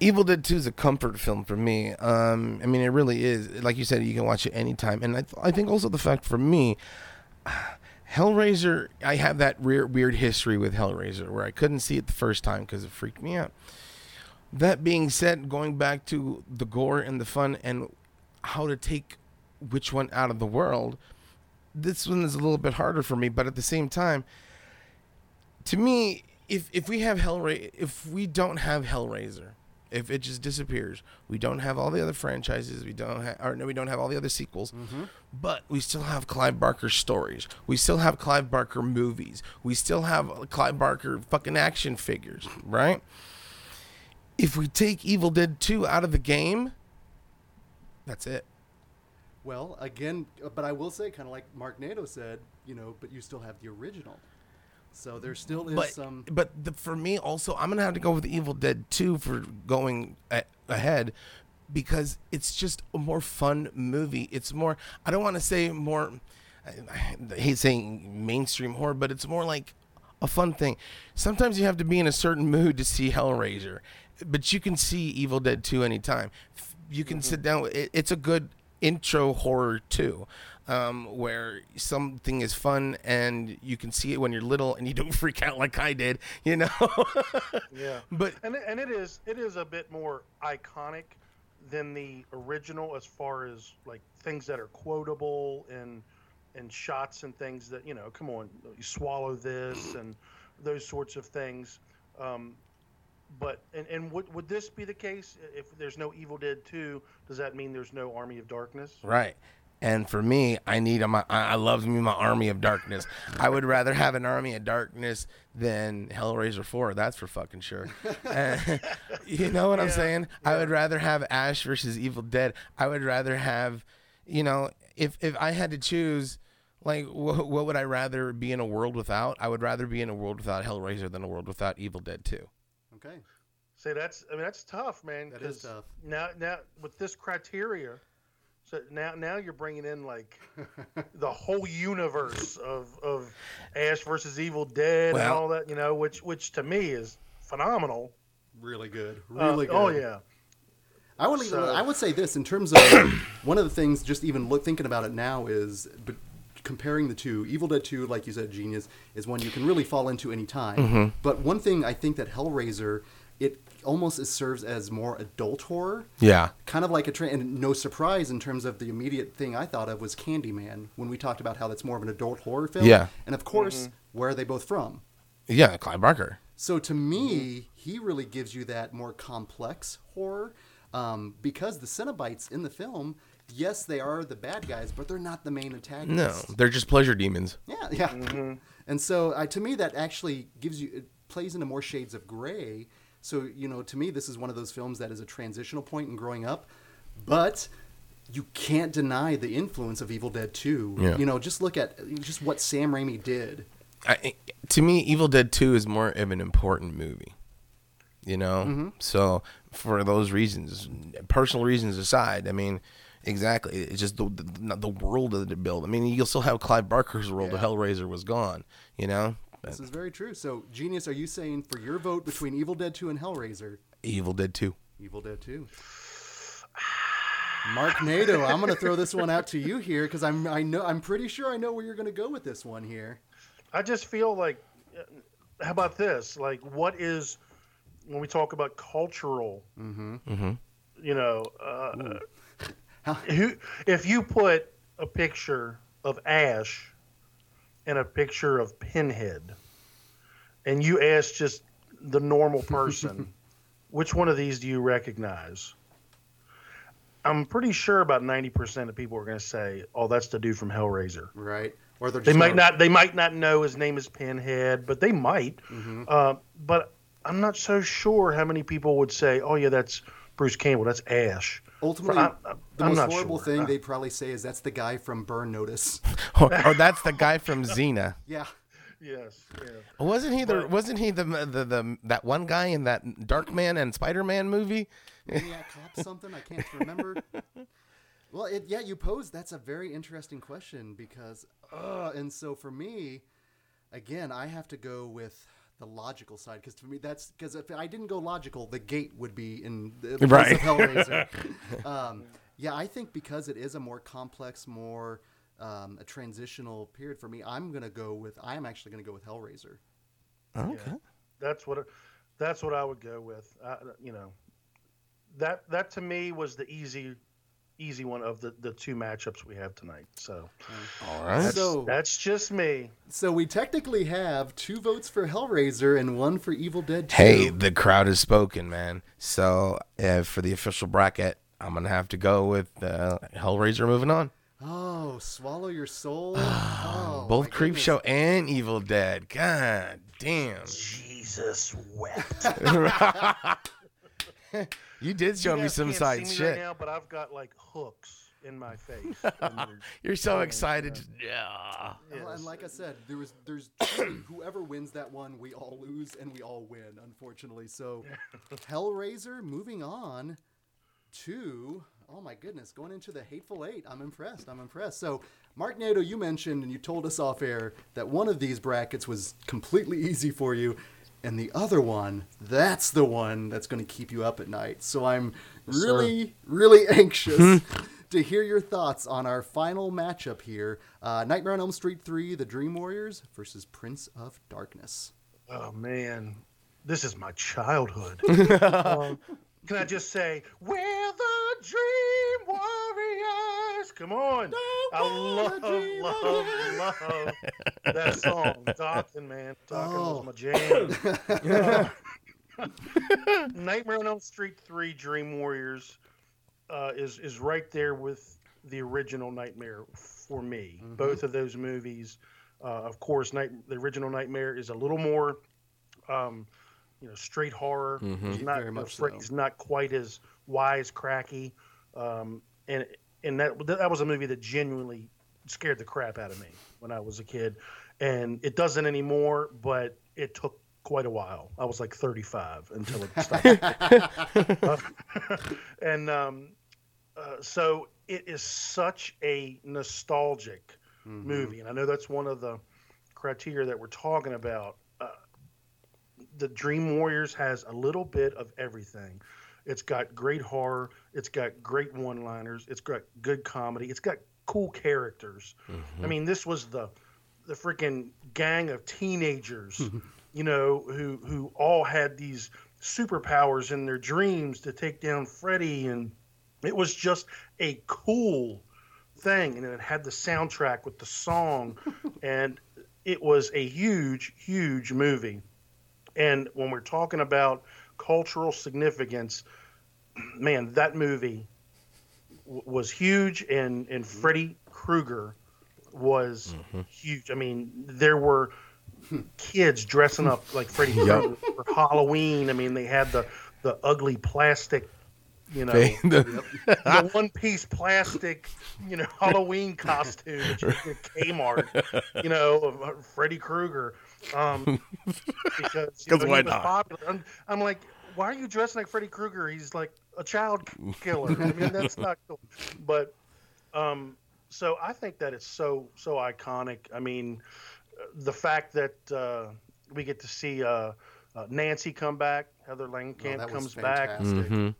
Evil Dead 2 is a comfort film for me. Um, I mean, it really is. Like you said, you can watch it anytime. And I, th- I think also the fact for me, Hellraiser, I have that weird, weird history with Hellraiser where I couldn't see it the first time because it freaked me out. That being said, going back to the gore and the fun and how to take which one out of the world, this one is a little bit harder for me. But at the same time, to me, if if we have Hellraiser, if we don't have Hellraiser, if it just disappears, we don't have all the other franchises. We don't have, or no, we don't have all the other sequels. But we still have Clive Barker stories. We still have Clive Barker movies. We still have Clive Barker fucking action figures, right? If we take Evil Dead 2 out of the game, that's it. Well, again, uh, but I will say, kind of like Mark Nato said, you know, but you still have the original. So there still is but some. but the, for me also i'm gonna have to go with evil dead 2 for going a- ahead because it's just a more fun movie. It's more i don't want to say more I, I hate saying mainstream horror but it's more like a fun thing. Sometimes you have to be in a certain mood to see hellraiser but you can see evil dead 2 anytime. You can mm-hmm. sit down it, it's a good intro horror too um, where something is fun and you can see it when you're little and you don't (laughs) freak out like I did, you know. (laughs) Yeah, (laughs) but and it- and it is it is a bit more iconic than the original as far as like things that are quotable and and shots and things that you know. Come on, you swallow this (clears throat) and those sorts of things. Um, but and, and would, would this be the case if there's no Evil Dead 2? Does that mean there's no Army of Darkness? right. And for me, I need a, my I I love me my army of darkness. I would rather have an army of darkness than Hellraiser 4. That's for fucking sure. Uh, (laughs) (laughs) you know what I'm Yeah, saying? I would rather have Ash versus Evil Dead. I would rather have, you know, if if I had to choose, like, wh- what would I rather be in a world without? I would rather be in a world without Hellraiser than a world without Evil Dead 2. Okay. Say that's I mean that's tough, man. That is tough. Now now with this criteria, so now now you're bringing in like the whole universe of of Ash versus Evil Dead and all that, you know, which which to me is phenomenal. Really good. Uh, Really good. Oh yeah. I would So- I would say this in terms of (coughs) one of the things just even look, thinking about it now is but comparing the two Evil Dead 2 like you said genius is one you can really fall into any time Mm-hmm. but one thing I think that Hellraiser it almost is, serves as more adult horror Yeah. kind of like a trend and no surprise in terms of the immediate thing I thought of was Candyman when we talked about how that's more of an adult horror film Yeah. and of course where are they both from Yeah, Clive Barker. so to me, he really gives you that more complex horror um, because the Cenobites in the film, yes, they are the bad guys, but they're not the main antagonists. No, they're just pleasure demons. Yeah, yeah. And so uh, to me, that actually gives you it plays into more shades of gray. So you know, to me, this is one of those films that is a transitional point in growing up, but. You can't deny the influence of Evil Dead 2. Yeah. You know, just look at just what Sam Raimi did. I, to me, Evil Dead Two is more of an important movie. You know, mm-hmm. so for those reasons, personal reasons aside, I mean, exactly, it's just the the, the world that it built. I mean, you'll still have Clive Barker's world. The Yeah. Hellraiser was gone. You know, This is very true. So, Genius, are you saying for your vote between Evil Dead 2 and Hellraiser, Evil Dead Two. Evil Dead 2? Mark Nato, I'm going to throw this one out to you here because I'm I know I'm pretty sure I know where you're going to go with this one here. I just feel like uh, how about this? Like what is when we talk about cultural Mm-hmm. Mm-hmm. you know, uh, who, if you put a picture of Ash and a picture of Pinhead, and you ask just the normal person, (laughs) which one of these do you recognize? I'm pretty sure about 90% of people are going to say, "Oh, that's the dude from Hellraiser." Right? Or they're They might gonna- not. They might not know his name is Pinhead, but they might. Mm-hmm. Uh, but I'm not so sure how many people would say, "Oh yeah, that's Bruce Campbell. That's Ash." Ultimately, I'm- I'm- the I'm most horrible sure. thing Uh, they'd probably say is that's the guy from Burn Notice. (laughs) or, or that's the guy from Xena. (laughs) Yeah. Yes. Yeah. Wasn't he the But- wasn't he the, the the that one guy in that Dark Man and Spider Man movie? Maniac Cop something? I can't remember. (laughs) Well, it, yeah, you posed that's a very interesting question because, uh, and so for me, again, I have to go with the logical side because for me that's because if I didn't go logical, the gate would be in the place Right. of Hellraiser. (laughs) um, yeah, I think because it is a more complex, more um, a transitional period for me, I'm gonna go with. I am actually gonna go with Hellraiser. Okay. That's what. That's what I would go with. I, you know, that that to me was the easy easy one of the, the two matchups we have tonight. So All right. So- that's just me. So we technically have two votes for Hellraiser and one for Evil Dead 2. Hey, the crowd has spoken, man. So uh, for the official bracket, I'm gonna have to go with uh, Hellraiser. Moving on. Oh, swallow your soul. oh, Both my Creep. Show and Evil Dead. God damn. Jesus wept. (laughs) (laughs) (laughs) You did show You me some can't side see me right shit. now, but I've got like hooks in my face. (laughs) You're so excited. Yeah. Well, and like I said, there was there's (coughs) whoever wins that one, we all lose and we all win, unfortunately. So (laughs) Hellraiser moving on to oh my goodness, going into the Hateful Eight. I'm impressed. I'm impressed. So Mark Nato, you mentioned and you told us off air that one of these brackets was completely (laughs) easy for you. And the other one, that's the one that's going to keep you up at night. So I'm really, really (laughs) anxious to hear your thoughts on our final matchup here uh, Nightmare on Elm Street 3, The Dream Warriors versus Prince of Darkness. oh man, this is my childhood. (laughs) um, can I just say, we're the Dream Warriors? Come on. I love, love, love that song. (laughs) Talking, man. Talking Oh. was my jam. Uh, (laughs) (laughs) Nightmare on Elm Street 3 Dream Warriors uh, is, is right there with the original Nightmare for me. Mm-hmm. Both of those movies. Uh, of course, Night, the original Nightmare is a little more, um, you know, straight horror. It's not, Very much Freddy's so. not quite as wise, cracky, um, and and that that was a movie that genuinely scared the crap out of me when I was a kid, and it doesn't anymore. But it took quite a while. I was like 35 until it stopped. (laughs) (laughs) and um, uh, so it is such a nostalgic movie, and I know that's one of the criteria that we're talking about. Uh, the Dream Warriors has a little bit of everything. It's got great horror. It's got great one-liners. It's got good comedy. It's got cool characters. Mm-hmm. I mean, this was the the freaking gang of teenagers, (laughs) you know, who who all had these superpowers in their dreams to take down Freddy, and it was just a cool thing. And it had the soundtrack with the song, (laughs) and it was a huge, huge movie. And when we're talking about cultural significance, man, that movie w- was huge, and and Freddy Krueger was huge. I mean, there were kids dressing up like Freddy (laughs) Krueger for Halloween. I mean, they had the the ugly plastic, you know, The- (laughs) the one piece plastic, you know, Halloween costume that you get at Kmart, you know, of uh, Freddy Krueger. Um, (laughs) because you 'Cause know, why he was not? popular. I'm, I'm like, why are you dressing like Freddy Krueger? He's like a child killer. I mean, that's (laughs) not cool. But, um, so I think that it's so so iconic. I mean, uh, the fact that uh, we get to see uh, uh, Nancy come back, Heather Oh, Langenkamp that was comes back. fantastic. Mhm.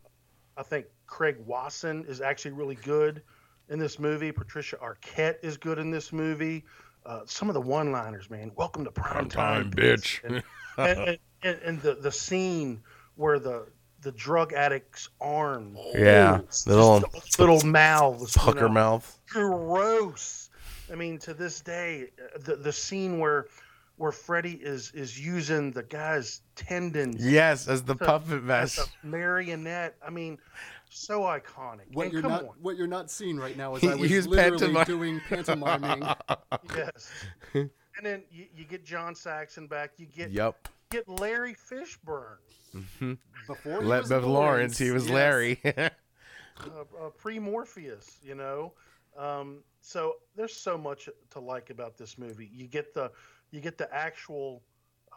I think Craig Wasson is actually really good in this movie. Patricia Arquette is good in this movie. Uh, some of the one-liners, man. Welcome to prime time, bitch. And, and, and, and the the scene where the the drug addict's arm, Yeah, little little mouths, you pucker know, mouth. gross. I mean, to this day, uh, the the scene where where Freddy is is using the guy's tendons Yes, as the puppet a marionette. I mean, so iconic. What and you're come not on, what you're not seeing right now is (laughs) He I was literally pantomime. doing pantomiming. (laughs) yes. and then you, you get John Saxon back. You get Yup. get Larry Fishburne, Before he Let was Bev Lawrence, he was yes. Larry. (laughs) uh, uh, pre Morpheus. You know, um, so there's so much to like about this movie. You get the you get the actual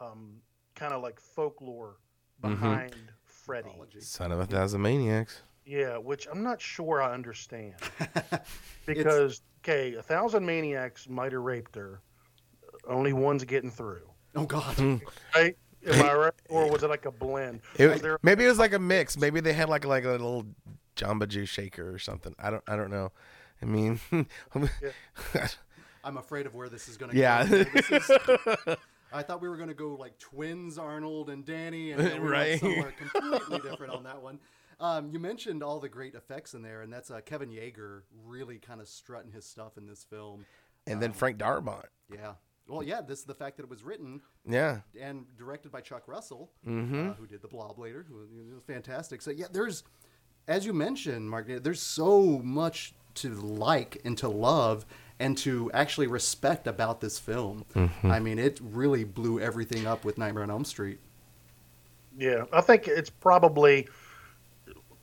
um, kind of like folklore behind Freddy. Son of a thousand maniacs. Yeah, which I'm not sure I understand. (laughs) because okay, a thousand maniacs might have raped her. Only one's getting through. Oh God. Hmm. Right? Am I right? (laughs) Or was it like a blend? It, Was there- maybe it was like a mix. Maybe they had like like a little Jamba Juice shaker or something. I don't I don't know. I mean, (laughs) I'm afraid of where this is going to Yeah. go. This is- I thought we were going to go like twins, Arnold and Danny, and we went Right. somewhere completely different on that one. Um, you mentioned all the great effects in there, and that's uh, Kevin Yagher really kind of strutting his stuff in this film. And then Frank Darabont. Yeah. Well, yeah. This is the fact that it was written Yeah. and directed by Chuck Russell, Mm-hmm. uh, who did the Blob later, who who was fantastic. So yeah, there's, as you mentioned, Mark, there's so much to like and to love and to actually respect about this film. Mm-hmm. I mean, it really blew everything up with Nightmare on Elm Street. Yeah, I think it's probably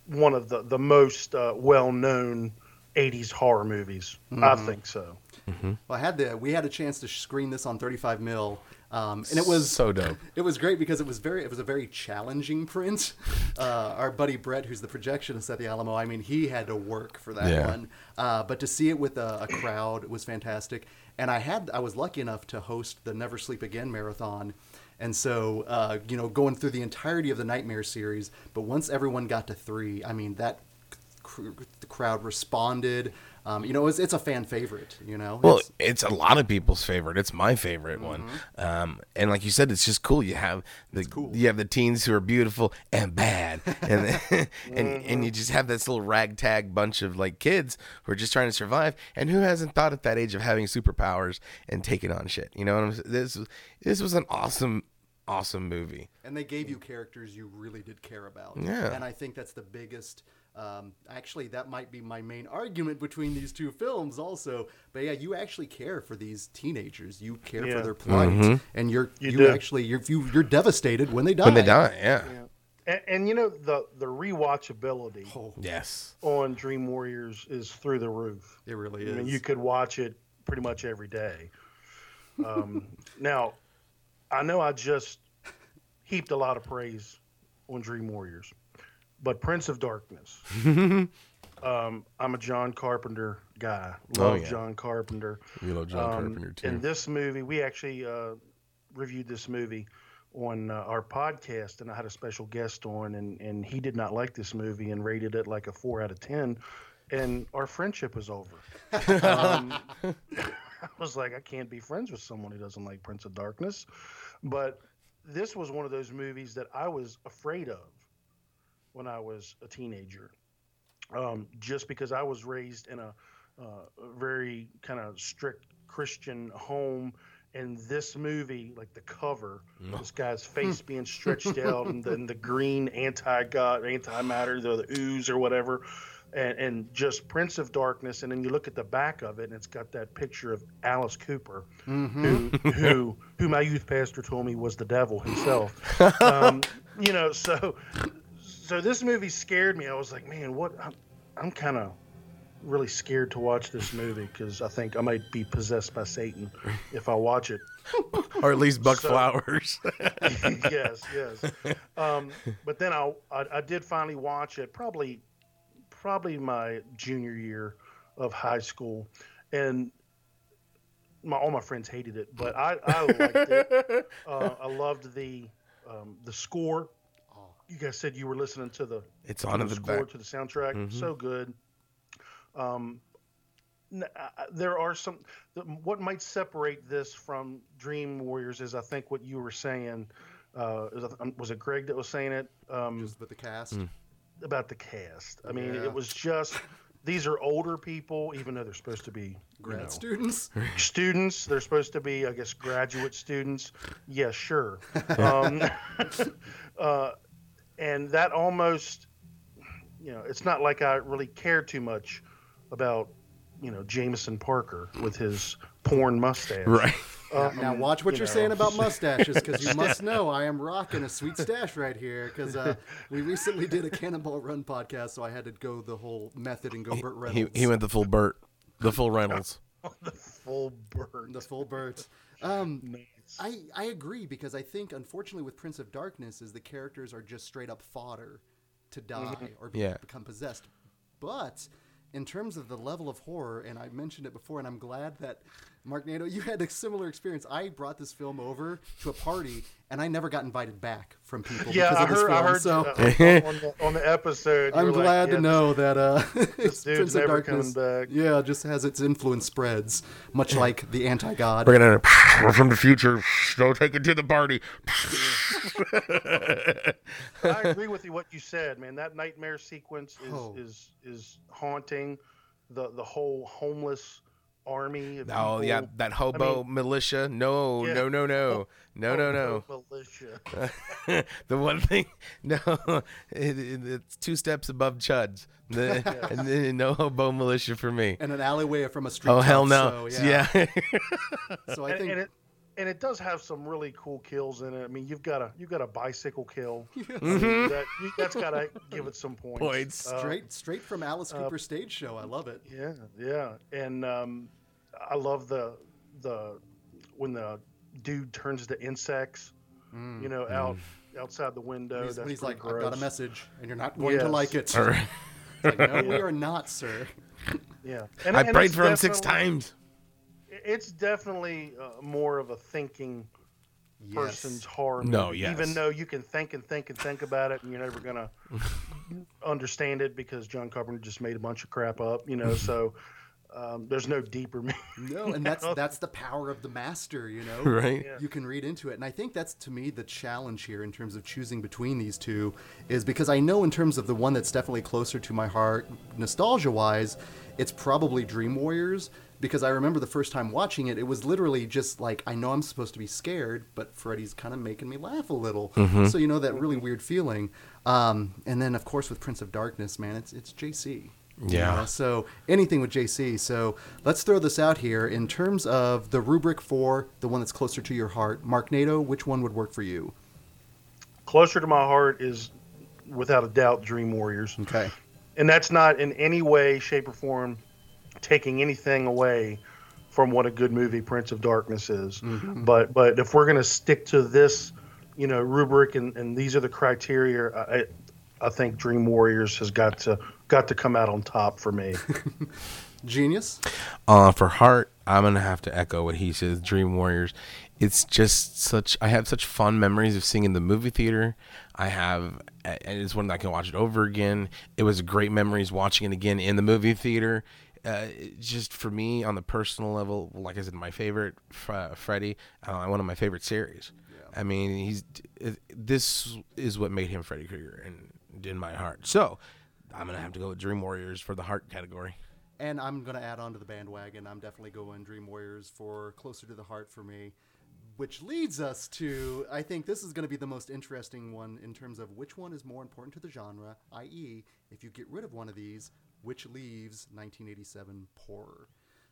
one of the the most uh, well known '80s horror movies. I think so. Well, I had the we had a chance to screen this on 35 mil, um, and it was So dope. (laughs) It was great because it was very it was a very challenging print. (laughs) Uh, our buddy Brett, who's the projectionist at the Alamo, I mean, he had to work for that Yeah. one. Uh, but to see it with a, a crowd was fantastic. And I had I was lucky enough to host the Never Sleep Again marathon. And so, uh, you know, going through the entirety of the Nightmare series, but once everyone got to three, I mean, that cr- the crowd responded. Um, you know, it's, it's a fan favorite. You know, Well, It's- it's a lot of people's favorite. It's my favorite one. Um, and like you said, it's just cool. You have the you have the teens who are beautiful and bad, and (laughs) and and you just have this little ragtag bunch of like kids who are just trying to survive. And who hasn't thought at that age of having superpowers and taking on shit? You know what I'm saying? This was- this was an awesome awesome movie. and they gave you characters you really did care about. Yeah. And I think that's the biggest. Um, actually, that might be my main argument between these two films, also. But yeah, you actually care for these teenagers. You care Yeah. for their plight, and you're You you, actually you're you, you're devastated when they die. When they die, yeah. And, and you know the the rewatchability Oh, Yes. on Dream Warriors is through the roof. it really is. I is. mean, you could watch it pretty much every day. Um, (laughs) now, I know I just heaped a lot of praise on Dream Warriors, but Prince of Darkness. (laughs) um, I'm a John Carpenter guy. Oh, Love yeah. John Carpenter. We love John Um, Carpenter too. In this movie, we actually uh, reviewed this movie on uh, our podcast, and I had a special guest on, and, and he did not like this movie and rated it like a four out of ten, and our friendship was over. (laughs) um, (laughs) I was like, I can't be friends with someone who doesn't like Prince of Darkness, but this was one of those movies that I was afraid of when I was a teenager, um, just because I was raised in a uh, a very kind of strict Christian home. And this movie, like the cover, this guy's face being stretched out, and then the green anti-god, anti-matter, the, the ooze or whatever, and, and just Prince of Darkness. And then you look at the back of it, and it's got that picture of Alice Cooper, who, who, who my youth pastor told me was the devil himself. (laughs) um, you know, so, so this movie scared me. I was like, man, what? I'm, I'm kind of really scared to watch this movie because I think I might be possessed by Satan if I watch it. (laughs) or at least Buck So- Flowers. (laughs) yes, yes. Um, but then I, I I did finally watch it probably probably my junior year of high school, and my all my friends hated it, but I I liked it. (laughs) Uh, I loved the um, the score. You guys said you were listening to the it's to on the the score back. to the soundtrack. Mhm. So good. Um, there are some. What might separate this from Dream Warriors is, I think, what you were saying. Uh, um, was it Greg that was saying it um, just with the cast. Mm. about the cast? I mean, Yeah. it was just these are older people, even though they're supposed to be Grad know, students. (laughs) students. They're supposed to be, I guess, graduate students. Yeah, sure. (laughs) Um, (laughs) uh, and that almost, you know, it's not like I really care too much about, you know, Jameson Parker with his porn mustache. Right. Um, Now watch what you you are know. saying about (laughs) mustaches, because you must know I am rocking a sweet stash right here. Because uh, we recently did a Cannonball Run podcast, so I had to go the whole method and go Burt He, Reynolds. he went the full Burt, the full Reynolds. (laughs) the full bird. the full Burt. Um, Nice. I I agree because I think unfortunately with Prince of Darkness is the characters are just straight up fodder to die mm-hmm. or be, Yeah. become possessed. But in terms of the level of horror, and I mentioned it before, and I'm glad that Mark Nato, you had a similar experience. I brought this film over to a party, and I never got invited back from people Yeah, because I of this heard. film. I heard so uh, on, the, on the episode. I'm were like, glad yeah, to know that uh, (laughs) this (laughs) dude's Prince of never Darkness, coming back. yeah, just has its influence spreads, much like the anti-god. We're gonna. We're (laughs) from the future. Don't take it to the party. I agree with you. What you said, man. That nightmare sequence is Oh. is is haunting. The the whole homeless army. Of Oh yeah, that hobo mean- militia. No, Yeah. no, no, no, no, no, no. Militia. (laughs) the one thing, (laughs) no, it, it, it's two steps above Chuds. The, and then no hobo militia for me. and an alleyway from a street. Oh hell no! So, yeah. yeah. (laughs) So I think and it and it does have some really cool kills in it. I mean, you've got a you've got a bicycle kill. I mean, that, you, that's got to give it some points. Points. Uh, straight straight from Alice Cooper's stage show. I love it. Yeah, yeah, and um, I love the the when the dude turns to insects, you know, out outside the window. He's, that's he's pretty like, I've got a message, and you're not going to like it. All right. Like, no, we (laughs) are not, sir. Yeah, (laughs) and, I and prayed for him six times. It's definitely uh, more of a thinking person's horror movie. No, yes. Even though you can think and think and think about it, and you're never gonna (laughs) understand it because John Carpenter just made a bunch of crap up, you know. So um, there's no deeper meaning. No, (laughs) and that's that's the power of the master, you know. (laughs) Right. Yeah. You can read into it, and I think that's to me the challenge here in terms of choosing between these two, is because I know in terms of the one that's definitely closer to my heart, nostalgia-wise, it's probably Dream Warriors. Because I remember the first time watching it, it was literally just like I know I'm supposed to be scared, but Freddy's kind of making me laugh a little. So you know that really weird feeling. Um, and then of course with Prince of Darkness, man, it's it's JC. You Yeah. know? So anything with JC. So let's throw this out here in terms of the rubric for the one that's closer to your heart. Mark Nato, which one would work for you? Closer to my heart is, without a doubt, Dream Warriors. Okay. and that's not in any way, shape, or form taking anything away from what a good movie Prince of Darkness is. Mm-hmm. But but if we're gonna stick to this, you know, rubric and, and these are the criteria, I I think Dream Warriors has got to got to come out on top for me. (laughs) Genius. Uh, for heart, I'm gonna have to echo what he says. Dream Warriors. It's just such. I have such fond memories of seeing in the movie theater. I have, and it's one that I can watch it over again. It was great memories watching it again in the movie theater. Uh, just for me on the personal level, like I said, my favorite Fre- Freddy, uh, one of my favorite series. I mean, he's this is what made him Freddy Krueger and in my heart. So I'm gonna have to go with Dream Warriors for the heart category. And I'm going to add on to the bandwagon. I'm definitely going Dream Warriors for closer to the heart for me. Which leads us to, I think this is going to be the most interesting one in terms of which one is more important to the genre, i.e., if you get rid of one of these, which leaves 1987 poorer.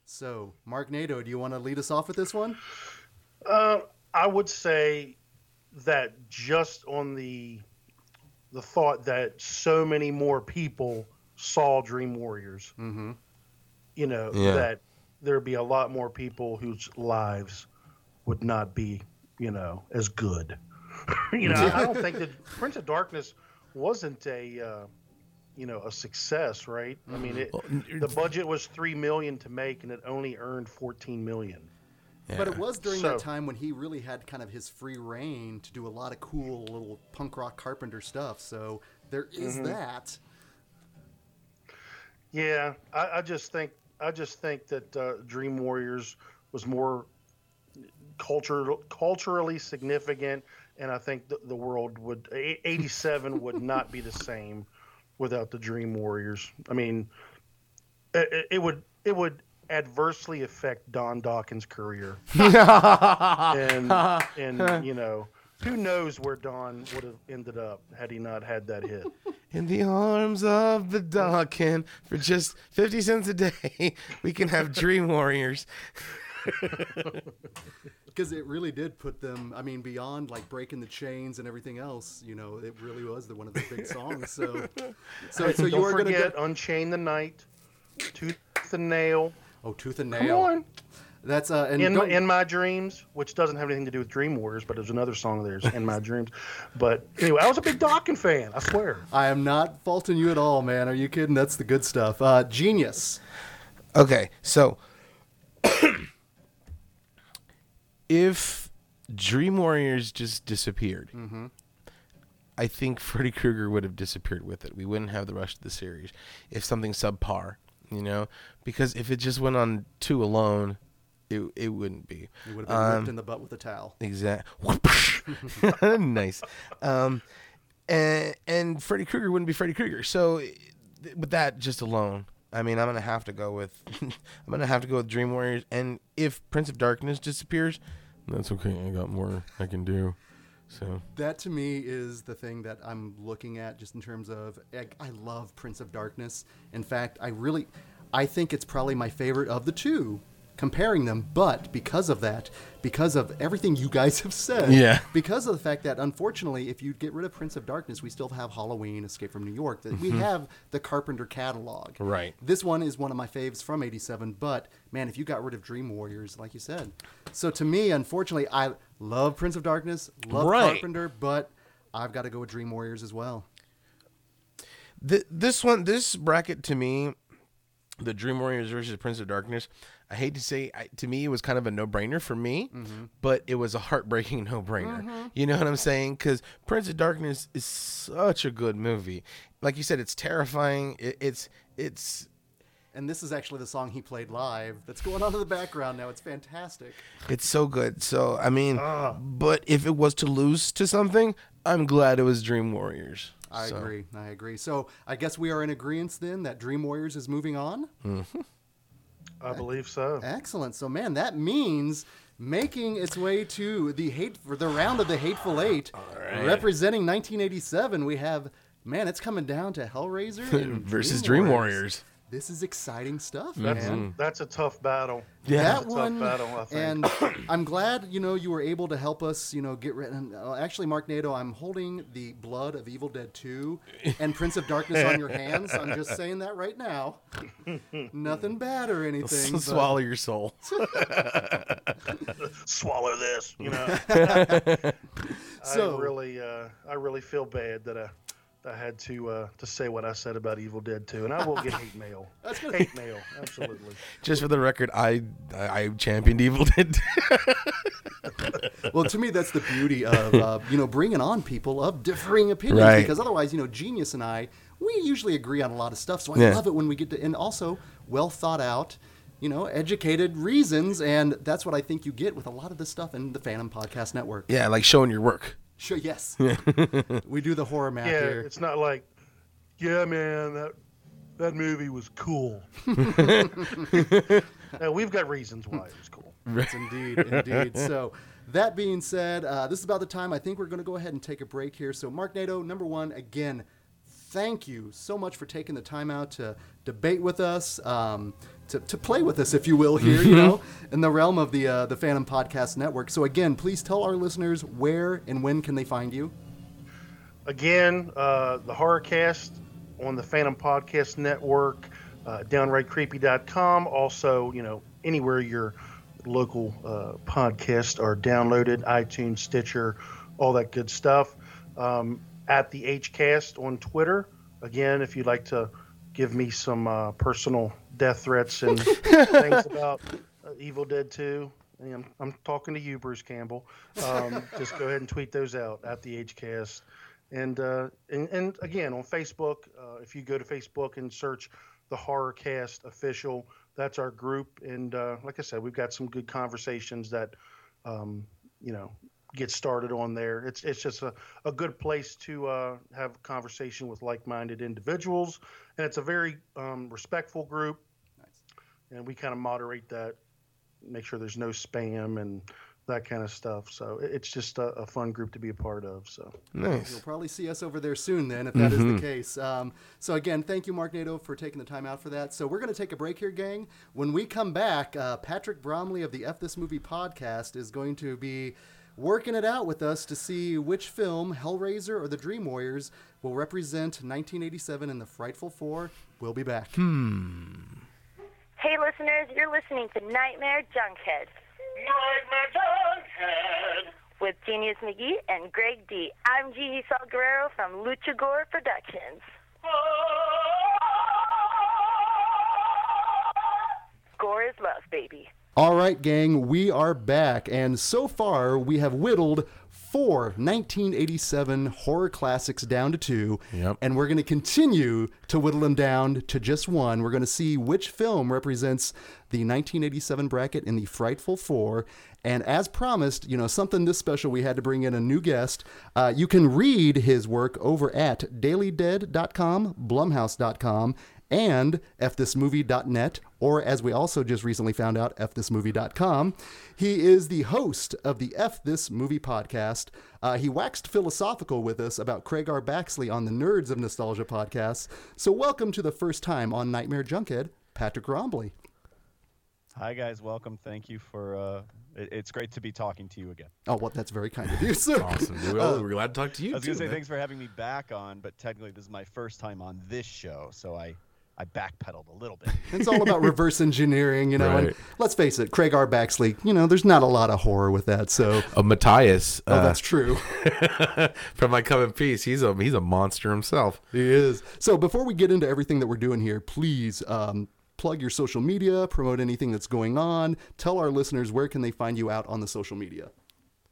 So, Mark Nato, do you want to lead us off with this one? Uh, I would say that just on the the thought that so many more people saw Dream Warriors, Mm-hmm. you know, Yeah. that there'd be a lot more people whose lives would not be, you know, as good. (laughs) you know, I don't think that Prince of Darkness wasn't a, uh, you know, a success, right? I mean, it, the budget was three million to make, and it only earned fourteen million. But it was during So- that time when he really had kind of his free reign to do a lot of cool little punk rock carpenter stuff. So there is that. Yeah, I, I just think I just think that uh, Dream Warriors was more culture culturally significant, and I think the, the world would 87 (laughs) would not be the same without the Dream Warriors. I mean, it, it- it would it would adversely affect Don Dokken's career, (laughs) and and you know. Who knows where Don would have ended up had he not had that hit? In the arms of the Dokken for just 50 cents a day, we can have Dream Warriors. (laughs) because it really did put them i mean beyond like breaking the chains and everything else you know it really was the one of the big songs so so so you Don't are gonna forget go Unchain the Night, Tooth and Nail. Oh tooth and nail. Come nail on. that's uh and In my, in my dreams, which doesn't have anything to do with Dream Warriors, but there's another song of theirs, In My (laughs) Dreams. But anyway, I was a big Dokken fan, I swear. i am not faulting you at all man are you kidding that's the good stuff uh genius Okay, so (coughs) if Dream Warriors just disappeared, Mm-hmm. I think Freddy Krueger would have disappeared with it. We wouldn't have the rest of the series if something subpar, you know, because if it just went on two alone, it it wouldn't be. It would have been Um, ripped in the butt with a towel. Exactly. (laughs) nice. Um, and and Freddy Krueger wouldn't be Freddy Krueger. So with that just alone, I mean, I'm gonna have to go with (laughs) I'm gonna have to go with Dream Warriors. And if Prince of Darkness disappears, that's okay. I got more I can do. So That to me is the thing that I'm looking at just in terms of I, I love Prince of Darkness. In fact, I really I think it's probably my favorite of the two comparing them, but because of that, because of everything you guys (laughs) have said, Yeah. because of the fact that unfortunately if you get rid of Prince of Darkness, we still have Halloween, Escape from New York, that we have the Carpenter catalog. Mm-hmm. Right. This one is one of my faves from 87, but man, if you got rid of Dream Warriors, like you said. So to me, unfortunately, I love Prince of Darkness, love Right. Carpenter, but I've got to go with Dream Warriors as well. Th- this one, this bracket to me, the Dream Warriors versus Prince of Darkness. I hate to say, I, to me, it was kind of a no-brainer for me, mm-hmm. but it was a heartbreaking (laughs) no-brainer. Mm-hmm. You know what I'm saying? Because Prince of Darkness is such a good movie. Like you said, it's terrifying. It, it's it's And this is actually the song he played live that's going on in the background now. It's fantastic. it's so good. So I mean, ah. but if it was to lose to something, I'm glad it was Dream Warriors. I So, agree. I agree. So I guess we are in agreement then that Dream Warriors is moving on. Mm-hmm. I believe so. Excellent. So man, that means making its way to the hate for the round of the hateful eight, representing 1987. We have man, it's coming down to Hellraiser (laughs) and Versus Dream Warriors. This is exciting stuff, That's man. that's a tough battle. Yeah. that That's a tough one, battle, I think. and (clears throat) I'm glad you know you were able to help us. You know, get rid. And, uh, actually, Mark Nato, I'm holding the blood of Evil Dead 2 and Prince of Darkness on your hands. I'm just (laughs) saying that right now. Nothing bad or anything. but- Swallow your soul. (laughs) (laughs) Swallow this, you know. So- I really, uh, I really feel bad that I, I had to uh, to say what I said about Evil Dead 2, and I will get hate mail. (laughs) That's gonna- hate mail, absolutely. (laughs) Just for the record, I I, I championed Evil Dead. well, to me, that's the beauty of uh, you know bringing on people of differing opinions Right. because otherwise, you know, Genius and I we usually agree on a lot of stuff. So I Yeah. love it when we get to and also well thought out. You know, educated reasons, and that's what I think you get with a lot of this stuff in the Phantom Podcast Network. yeah, like showing your work. Sure, yes, (laughs) we do the horror math Yeah, here. it's not like, yeah, man, that that movie was cool. (laughs) no, we've got reasons why it was cool. Yes, indeed, indeed. So, that being said, uh, this is about the time I think we're going to go ahead and take a break here. So, Mark Nato, number one, again, thank you so much for taking the time out to debate with us, um, to, to play with us, if you will, here, you know, in the realm of the uh, the Phantom Podcast Network. So, again, please tell our listeners where and when can they find you. Again, uh, the Horrorcast on the Phantom Podcast Network, uh, downrightcreepy.com. Also, you know, anywhere your local uh, podcasts are downloaded, iTunes, Stitcher, all that good stuff. Um, at the HCast on Twitter. Again, if you'd like to give me some uh, personal death threats and (laughs) things about uh, Evil Dead 2. I'm, I'm talking to you, Bruce Campbell. Um, (laughs) just go ahead and tweet those out at the HCast. And, uh, and and again on Facebook, uh, if you go to Facebook and search the Horrorcast official, that's our group. And uh, like I said, we've got some good conversations that um, you know get started on there. It's it's just a, a good place to uh, have a conversation with like-minded individuals, and it's a very um, respectful group. Nice. And we kind of moderate that, make sure there's no spam and that kind of stuff. So it's just a, a fun group to be a part of. So. Nice. You'll probably see us over there soon, then, if that is the case. Um, so, again, thank you, Mark Nato, for taking the time out for that. So, we're going to take a break here, gang. When we come back, uh, Patrick Bromley of the F This Movie podcast is going to be working it out with us to see which film, Hellraiser or The Dream Warriors, will represent 1987 in the Frightful Four. We'll be back. Hmm. Hey, listeners, you're listening to Nightmare Junkhead. Nightmare Junkhead! With Genius McGee and Greg D. I'm Gigi Saul Guerrero from Lucha Gore Productions. Gore is love, baby. All right, gang, we are back, and so far we have whittled four 1987 horror classics down to two, Yep. and we're going to continue to whittle them down to just one. We're going to see which film represents the 1987 bracket in the Frightful Four. And as promised, you know, something this special, we had to bring in a new guest. Uh, you can read his work over at dailydead.com, blumhouse.com, and fthismovie.net, or as we also just recently found out, fthismovie.com. He is the host of the F This Movie podcast. Uh, he waxed philosophical with us about Craig R. Baxley on the Nerds of Nostalgia podcast. So, welcome to the first time on Nightmare Junkhead, Patrick Bromley. Hi guys, welcome. Thank you for. Uh, it, it's great to be talking to you again. Oh, well, that's very kind of you, (laughs) sir. Awesome. dude. Well, we're glad to talk to you. I was gonna say man. thanks for having me back on, but technically this is my first time on this show, so I I backpedaled a little bit. (laughs) It's all about reverse engineering, you know. And let's face it, Craig R. Baxley, you know, there's not a lot of horror with that. So, Oh, Matthias. oh, uh, that's true. (laughs) from I Come in Peace. He's a he's a monster himself. He is. So before we get into everything that we're doing here, please um, plug your social media, promote anything that's going on. Tell our listeners where can they find you out on the social media.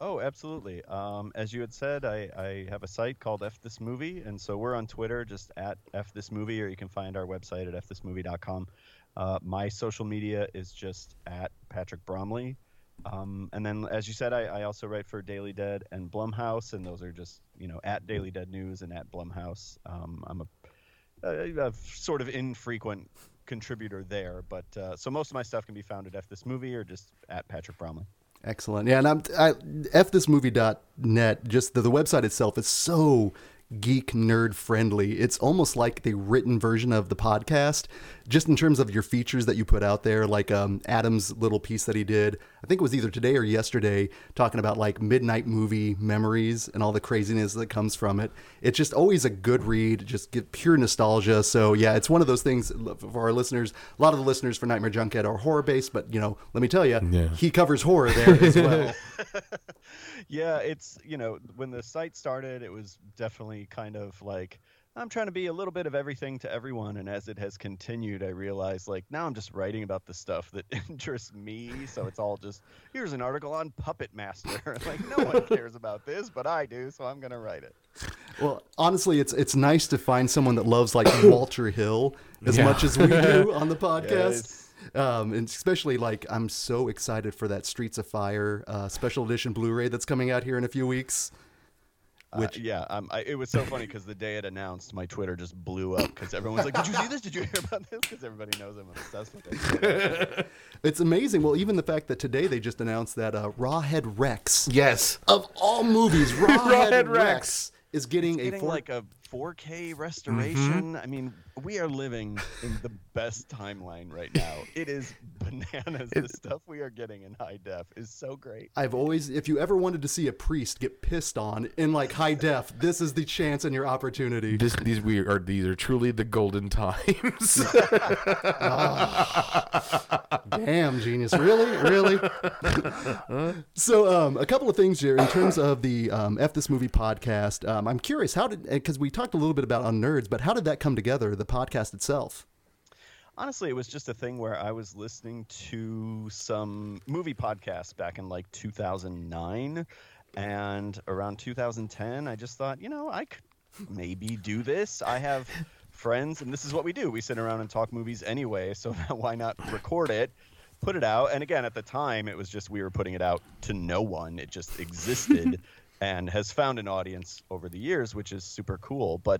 Oh, absolutely. Um, as you had said, I, I have a site called F This Movie, and so we're on Twitter just at F This Movie, or you can find our website at fthismovie.com. Uh, my social media is just at Patrick Bromley. Um, and then, as you said, I, I also write for Daily Dead and Blumhouse, and those are just, you know, at Daily Dead News and at Blumhouse. Um, I'm a, a, a sort of infrequent contributor there, but uh, so most of my stuff can be found at F This Movie or just at Patrick Bromley. Excellent. Yeah, and I'm I, fthismovie.net. Just the, the website itself is so geek nerd friendly. It's almost like the written version of the podcast, just in terms of your features that you put out there. Like um, Adam's little piece that he did, I think it was either today or yesterday, talking about like midnight movie memories and all the craziness that comes from it. It's just always a good read, just get pure nostalgia. So yeah, it's one of those things for our listeners. A lot of the listeners for Nightmare Junkhead are horror based, but you know, let me tell you, Yeah. he covers horror there as well. (laughs) yeah, it's you know when the site started, it was definitely kind of like I'm trying to be a little bit of everything to everyone, and as it has continued, I realized like now I'm just writing about the stuff that (laughs) interests me. So it's all just here's an article on Puppet Master. (laughs) like no one (laughs) cares about this, but I do, so I'm gonna write it. Well, honestly, it's it's nice to find someone that loves like (coughs) Walter Hill as Yeah. much as we do on the podcast. Um, and especially like I'm so excited for that Streets of Fire uh, special edition Blu-ray that's coming out here in a few weeks. Which yeah, um, I, it was so funny because the day it announced, my Twitter just blew up because everyone was like, "Did you see this? Did you hear about this?" Because everybody knows I'm obsessed with it. (laughs) It's amazing. Well, even the fact that today they just announced that uh, Rawhead Rex Yes. of all movies, (laughs) Rawhead, Rawhead Rex. Rex. is getting a getting four- like a 4K restoration. I mean, we are living in the best timeline right now. (laughs) It is bananas. the stuff we are getting in high def is so great. I've always, if you ever wanted to see a priest get pissed on in like high def, (laughs) this is the chance and your opportunity. This, these we are these are truly the golden times. (laughs) Damn, genius. Really? Really? so, um, a couple of things here in terms of the um, F This Movie podcast. Um, I'm curious, how did, because we talked a little bit about on Nerds, but how did that come together, the podcast itself? Honestly, it was just a thing where I was listening to some movie podcasts back in like 2009 and around 2010 I just thought, you know, I could maybe do this. I have friends and this is what we do. We sit around and talk movies anyway, so (laughs) why not record it? Put it out, and again, at the time, it was just we were putting it out to no one. It just existed, (laughs) and has found an audience over the years, which is super cool. But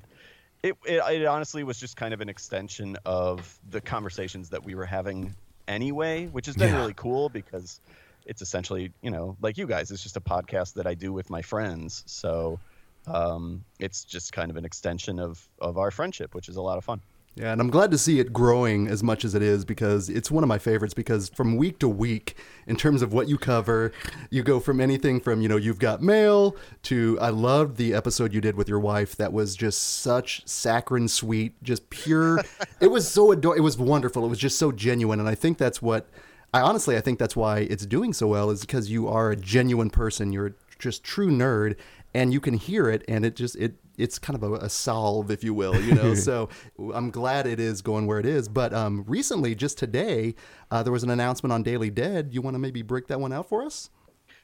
it, it, it honestly was just kind of an extension of the conversations that we were having anyway, which has been Yeah. really cool because it's essentially, you know, like you guys, it's just a podcast that I do with my friends. So um, it's just kind of an extension of, of our friendship, which is a lot of fun. Yeah, and I'm glad to see it growing as much as it is because it's one of my favorites. Because from week to week, in terms of what you cover, you go from anything from you know you've got mail to I loved the episode you did with your wife that was just such saccharine sweet, just pure. it was so ador- It was wonderful. It was just so genuine, and I think that's what I honestly I think that's why it's doing so well is because you are a genuine person. You're just true nerd. And you can hear it, and it just it it's kind of a, a solve, if you will, you know. (laughs) so I'm glad it is going where it is. But um, recently, just today, uh, there was an announcement on Daily Dead. You want to maybe break that one out for us?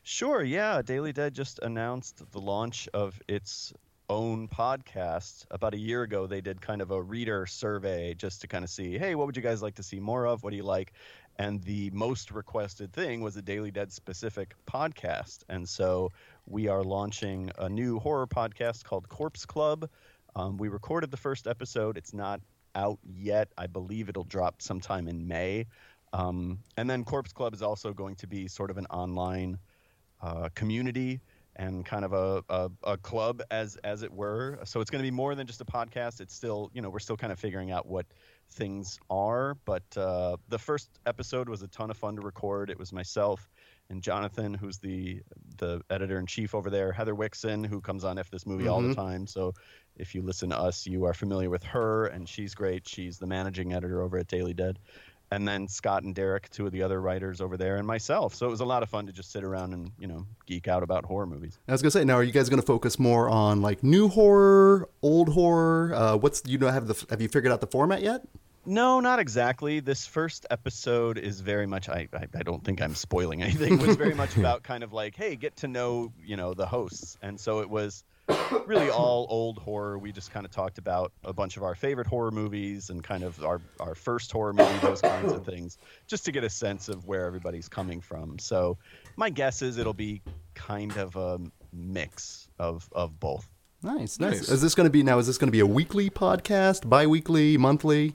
Sure, yeah. Daily Dead just announced the launch of its own podcast. About a year ago, they did kind of a reader survey just to kind of see, hey, what would you guys like to see more of? What do you like? And the most requested thing was a Daily Dead specific podcast. And so we are launching a new horror podcast called Corpse Club. Um, we recorded the first episode. It's not out yet. I believe it'll drop sometime in May. Um, and then Corpse Club is also going to be sort of an online uh, community and kind of a, a, a, club as as it were so it's going to be more than just a podcast it's still you know we're still kind of figuring out what things are but uh, the first episode was a ton of fun to record it was myself and jonathan who's the the editor in chief over there heather wixson who comes on F This Movie mm-hmm. all the time so if you listen to us you are familiar with her and she's great she's the managing editor over at daily dead and then Scott and Derek, two of the other writers over there, and myself. So it was a lot of fun to just sit around and you know geek out about horror movies. I was gonna say, now are you guys gonna focus more on like new horror, old horror? Uh, what's you know have the have you figured out the format yet? No, not exactly. This first episode is very much. I, I, I don't think I'm spoiling anything. It was very much (laughs) about kind of like, hey, get to know you know the hosts, and so it was really all old horror. We just kind of talked about a bunch of our favorite horror movies and kind of our, our first horror movie, those kinds of things, just to get a sense of where everybody's coming from. So my guess is it'll be kind of a mix of, of both. Nice, nice. nice. Is this going to be now? Is this going to be a weekly podcast, bi-weekly, monthly?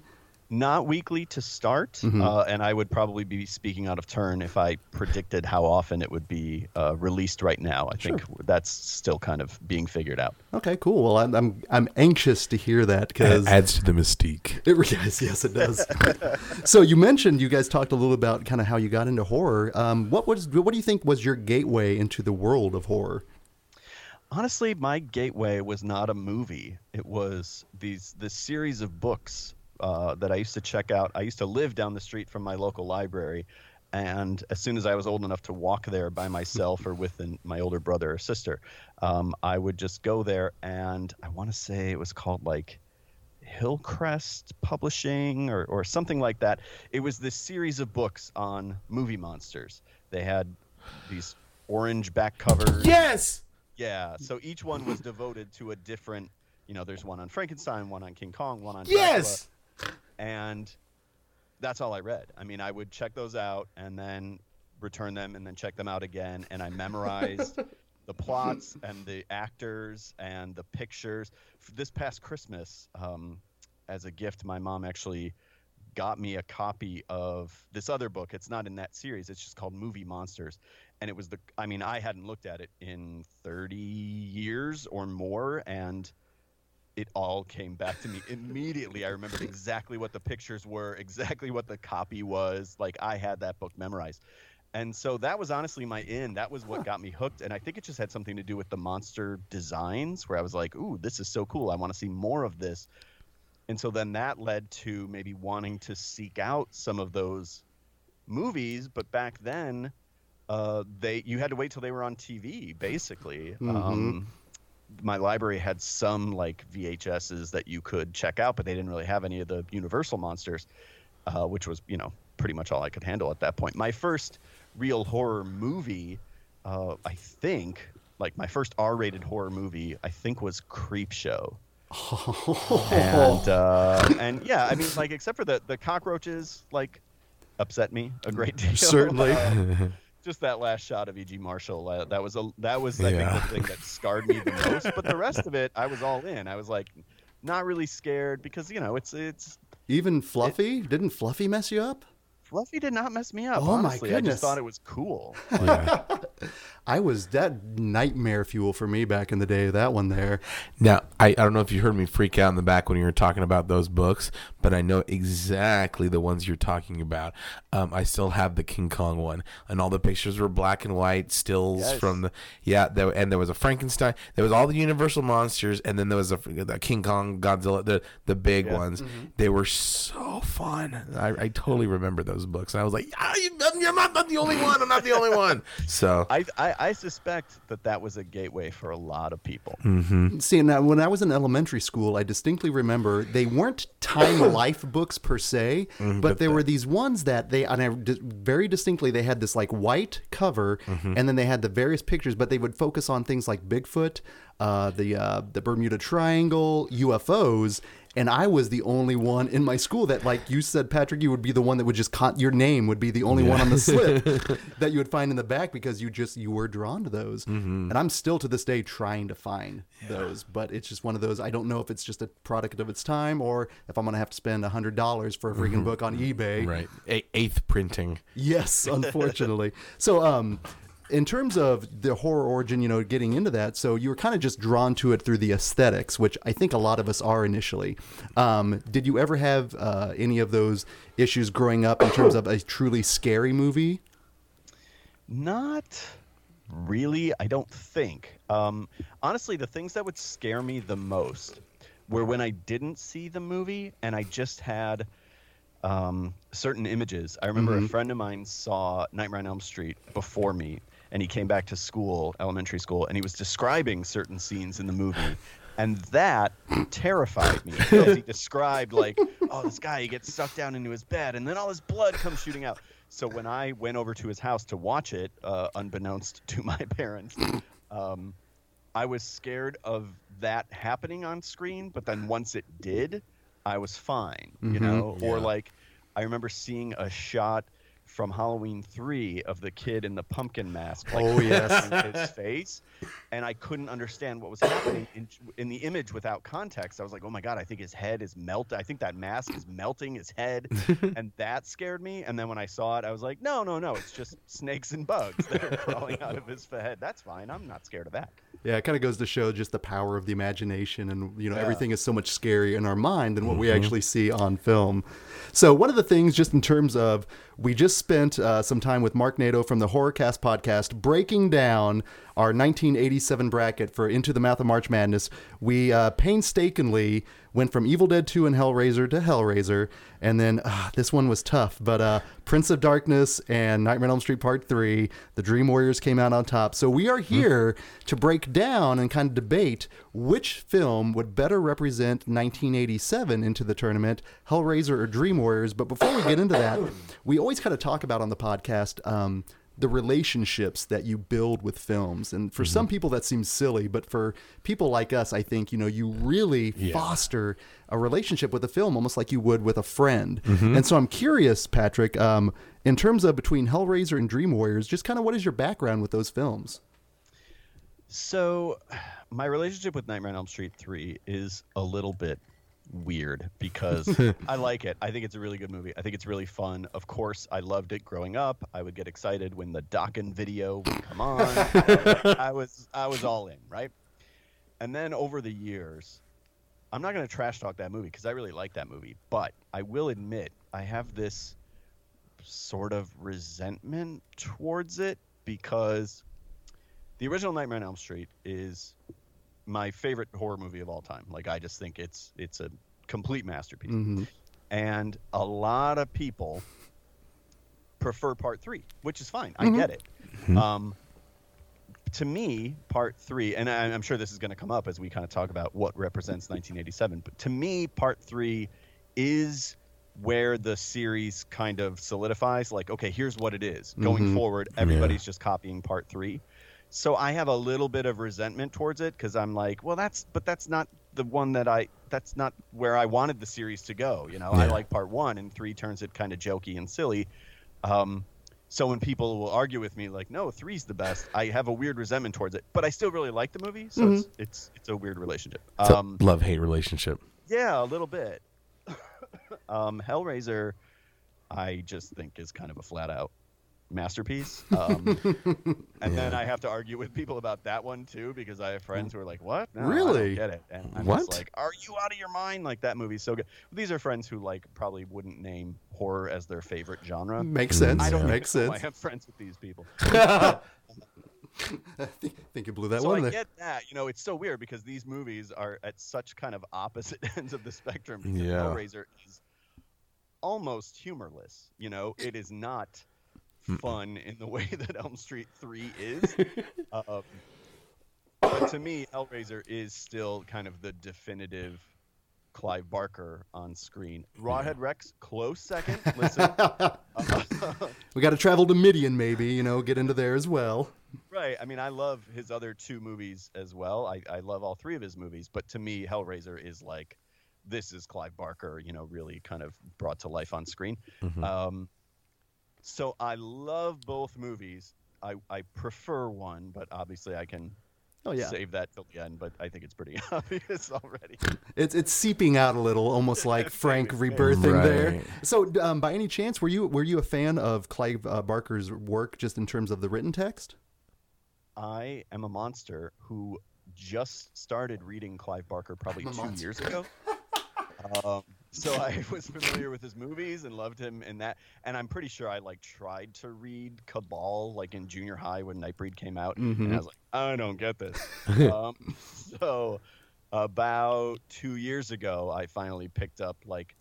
Not weekly to start, mm-hmm. uh, and I would probably be speaking out of turn if I predicted how often it would be uh, released right now. I sure. think that's still kind of being figured out. Okay, cool. Well, I'm I'm, I'm anxious to hear that because adds to the mystique. (laughs) It, yes, yes, it does. (laughs) so you mentioned you guys talked a little about kind of how you got into horror. Um, what was what do you think was your gateway into the world of horror? Honestly, my gateway was not a movie. It was these this series of books uh, that I used to check out. I used to live down the street from my local library, and as soon as I was old enough to walk there by myself or with an, my older brother or sister, um, I would just go there. And I want to say it was called like Hillcrest Publishing or, or something like that. It was this series of books on movie monsters. They had these orange back covers. Yes. Yeah. So each one was devoted to a different. You know, there's one on Frankenstein, one on King Kong, one on yes and that's all I read. I mean, I would check those out and then return them and then check them out again, and I memorized (laughs) the plots and the actors and the pictures. This past Christmas, um, as a gift, my mom actually got me a copy of this other book. It's not in that series. It's just called Movie Monsters, and it was the. I mean, I hadn't looked at it in 30 years or more, and it all came back to me immediately. I remembered exactly what the pictures were, exactly what the copy was. Like I had that book memorized. And so that was honestly my in. That was what got me hooked. And I think it just had something to do with the monster designs where I was like, ooh, this is so cool. I want to see more of this. And so then that led to maybe wanting to seek out some of those movies. But back then, uh, they you had to wait till they were on TV, basically. Mm-hmm. Um, my library had some like VHSs that you could check out, but they didn't really have any of the Universal monsters, uh, which was you know pretty much all I could handle at that point. My first real horror movie, uh, I think, like my first R-rated horror movie, I think was Creepshow. and (laughs) uh, and yeah, I mean, like except for the the cockroaches, like upset me a great (laughs) deal. Certainly. (laughs) just that last shot of E.G. Marshall. Uh, that was a that was I yeah. think the thing that scarred me the (laughs) most. But the rest of it, I was all in. I was like, not really scared because you know it's it's even Fluffy. It, Didn't Fluffy mess you up? Fluffy did not mess me up. Oh honestly. my goodness! I just thought it was cool. (laughs) Yeah. (laughs) I was that nightmare fuel for me back in the day. That one there. Now I, I don't know if you heard me freak out in the back when you were talking about those books, but I know exactly the ones you're talking about. Um, I still have the King Kong one, and all the pictures were black and white stills yes. from the yeah. There, and there was a Frankenstein. There was all the Universal monsters, and then there was a, a King Kong, Godzilla, the the big yeah. ones. Mm-hmm. They were so fun. I, I totally remember those books. And I was like, yeah, I'm not, not the only one. I'm not the only one. (laughs) So I, I I, I suspect that that was a gateway for a lot of people. See, now when I was in elementary school, I distinctly remember they weren't Time (coughs) Life books per se, but there were these ones that they, and I very distinctly, they had this like white cover, and then they had the various pictures, but they would focus on things like Bigfoot, uh, the uh, the Bermuda Triangle, UFOs. And I was the only one in my school that, like you said, Patrick, you would be the one that would just con- your name would be the only one on the slip (laughs) that you would find in the back because you just you were drawn to those. And I'm still to this day trying to find those, but it's just one of those. I don't know if it's just a product of its time or if I'm gonna have to spend a hundred dollars for a freaking book on eBay. Right. A- eighth printing. Yes, (laughs) unfortunately. so, um, in terms of the horror origin, you know, getting into that, so you were kind of just drawn to it through the aesthetics, which I think a lot of us are initially. Um, did you ever have uh, any of those issues growing up in terms of a truly scary movie? Not really, I don't think. Um, honestly, the things that would scare me the most were when I didn't see the movie and I just had um, certain images. I remember a friend of mine saw Nightmare on Elm Street before me, and he came back to school, elementary school, and he was describing certain scenes in the movie. And that terrified me (laughs) because he described like, oh, this guy he gets sucked down into his bed, and then all his blood comes shooting out. So when I went over to his house to watch it, uh, unbeknownst to my (laughs) parents, um, I was scared of that happening on screen. But then once it did, I was fine, you know. Or like, I remember seeing a shot from Halloween three of the kid in the pumpkin mask, like Oh, yes. his face, and I couldn't understand what was happening in, in the image without context. I was like, oh my god, I think his head is melting. I think that mask is melting his head, (laughs) and that scared me. And then when I saw it, I was like, no, no, no, it's just snakes and bugs that are crawling out of his (laughs) head. That's fine. I'm not scared of that. Yeah, it kind of goes to show just the power of the imagination, and you know everything is so much scarier in our mind than what we mm-hmm. actually see on film. So one of the things, just in terms of, we just spent uh, some time with Mark Nato from the Horrorcast podcast breaking down our 1987 bracket for Into the Mouth of March Madness. We uh, painstakingly went from Evil Dead 2 and Hellraiser to Hellraiser, and then uh, this one was tough, but uh, Prince of Darkness and Nightmare on Elm Street Part 3, the Dream Warriors came out on top. So we are here to break down and kind of debate which film would better represent 1987 into the tournament, Hellraiser or Dream Warriors. But before we get into that, we always kind of talk about on the podcast. Um, the relationships that you build with films. And for some people that seems silly, but for people like us, I think, you know, you really foster a relationship with a film almost like you would with a friend. And so I'm curious, Patrick, um, in terms of between Hellraiser and Dream Warriors, just kind of what is your background with those films? So, my relationship with Nightmare on Elm Street 3 is a little bit weird because (laughs) I like it. I think it's a really good movie. I think it's really fun. Of course, I loved it growing up. I would get excited when the Dokken video would come on. (laughs) I was I was all in, right? And then over the years, I'm not going to trash talk that movie because I really like that movie, but I will admit I have this sort of resentment towards it because the original Nightmare on Elm Street is my favorite horror movie of all time. Like I just think it's it's a complete masterpiece. Mm-hmm. And a lot of people prefer part 3, which is fine. I mm-hmm. get it. Mm-hmm. Um to me, part three, and I, I'm sure this is going to come up as we kind of talk about what represents 1987, but to me, part three is where the series kind of solidifies like, okay, here's what it is. Going forward, everybody's just copying part three. So I have a little bit of resentment towards it because I'm like, well, that's, but that's not the one that I, that's not where I wanted the series to go. You know, I like part one, and three turns it kind of jokey and silly. Um, so when people will argue with me like, no, three's the best, I have a weird resentment towards it. But I still really like the movie, so it's it's it's a weird relationship. Um, love hate relationship. yeah, a little bit. (laughs) um, Hellraiser, I just think is kind of a flat out masterpiece. (laughs) Um, and then I have to argue with people about that one too because I have friends who are like, "What? No, I don't Really? get it?" And I'm What? just like, "Are you out of your mind? Like that movie's so good." These are friends who like probably wouldn't name horror as their favorite genre. Makes sense. I don't Makes know. I have friends with these people. (laughs) I think, think you blew that so one I there. get that. You know, it's so weird because these movies are at such kind of opposite (laughs) ends of the spectrum. Because Yeah. Hellraiser is almost humorless. You know, it is not fun in the (laughs) way that Elm Street 3 is. (laughs) um, but to me, Hellraiser is still kind of the definitive Clive Barker on screen. Rawhead Rex, close second. (laughs) Listen, we got to travel to Midian, maybe, you know, get into there as well. right. I mean, I love his other two movies as well. I, I love all three of his movies, but to me, Hellraiser is like this is Clive Barker, you know, really kind of brought to life on screen. Um, so I love both movies. I, I prefer one, but obviously I can Oh, yeah. save that till the end. But I think it's pretty (laughs) obvious already. It's it's seeping out a little, almost (laughs) like Frank rebirthing there. So, um, by any chance, were you were you a fan of Clive uh, Barker's work, just in terms of the written text? I am a monster who just started reading Clive Barker probably two monster. years ago. (laughs) um, so I (laughs) was familiar with his movies and loved him in that. And I'm pretty sure I like tried to read Cabal like in junior high when Nightbreed came out, and I was like, I don't get this. (laughs) um, so about two years ago, I finally picked up like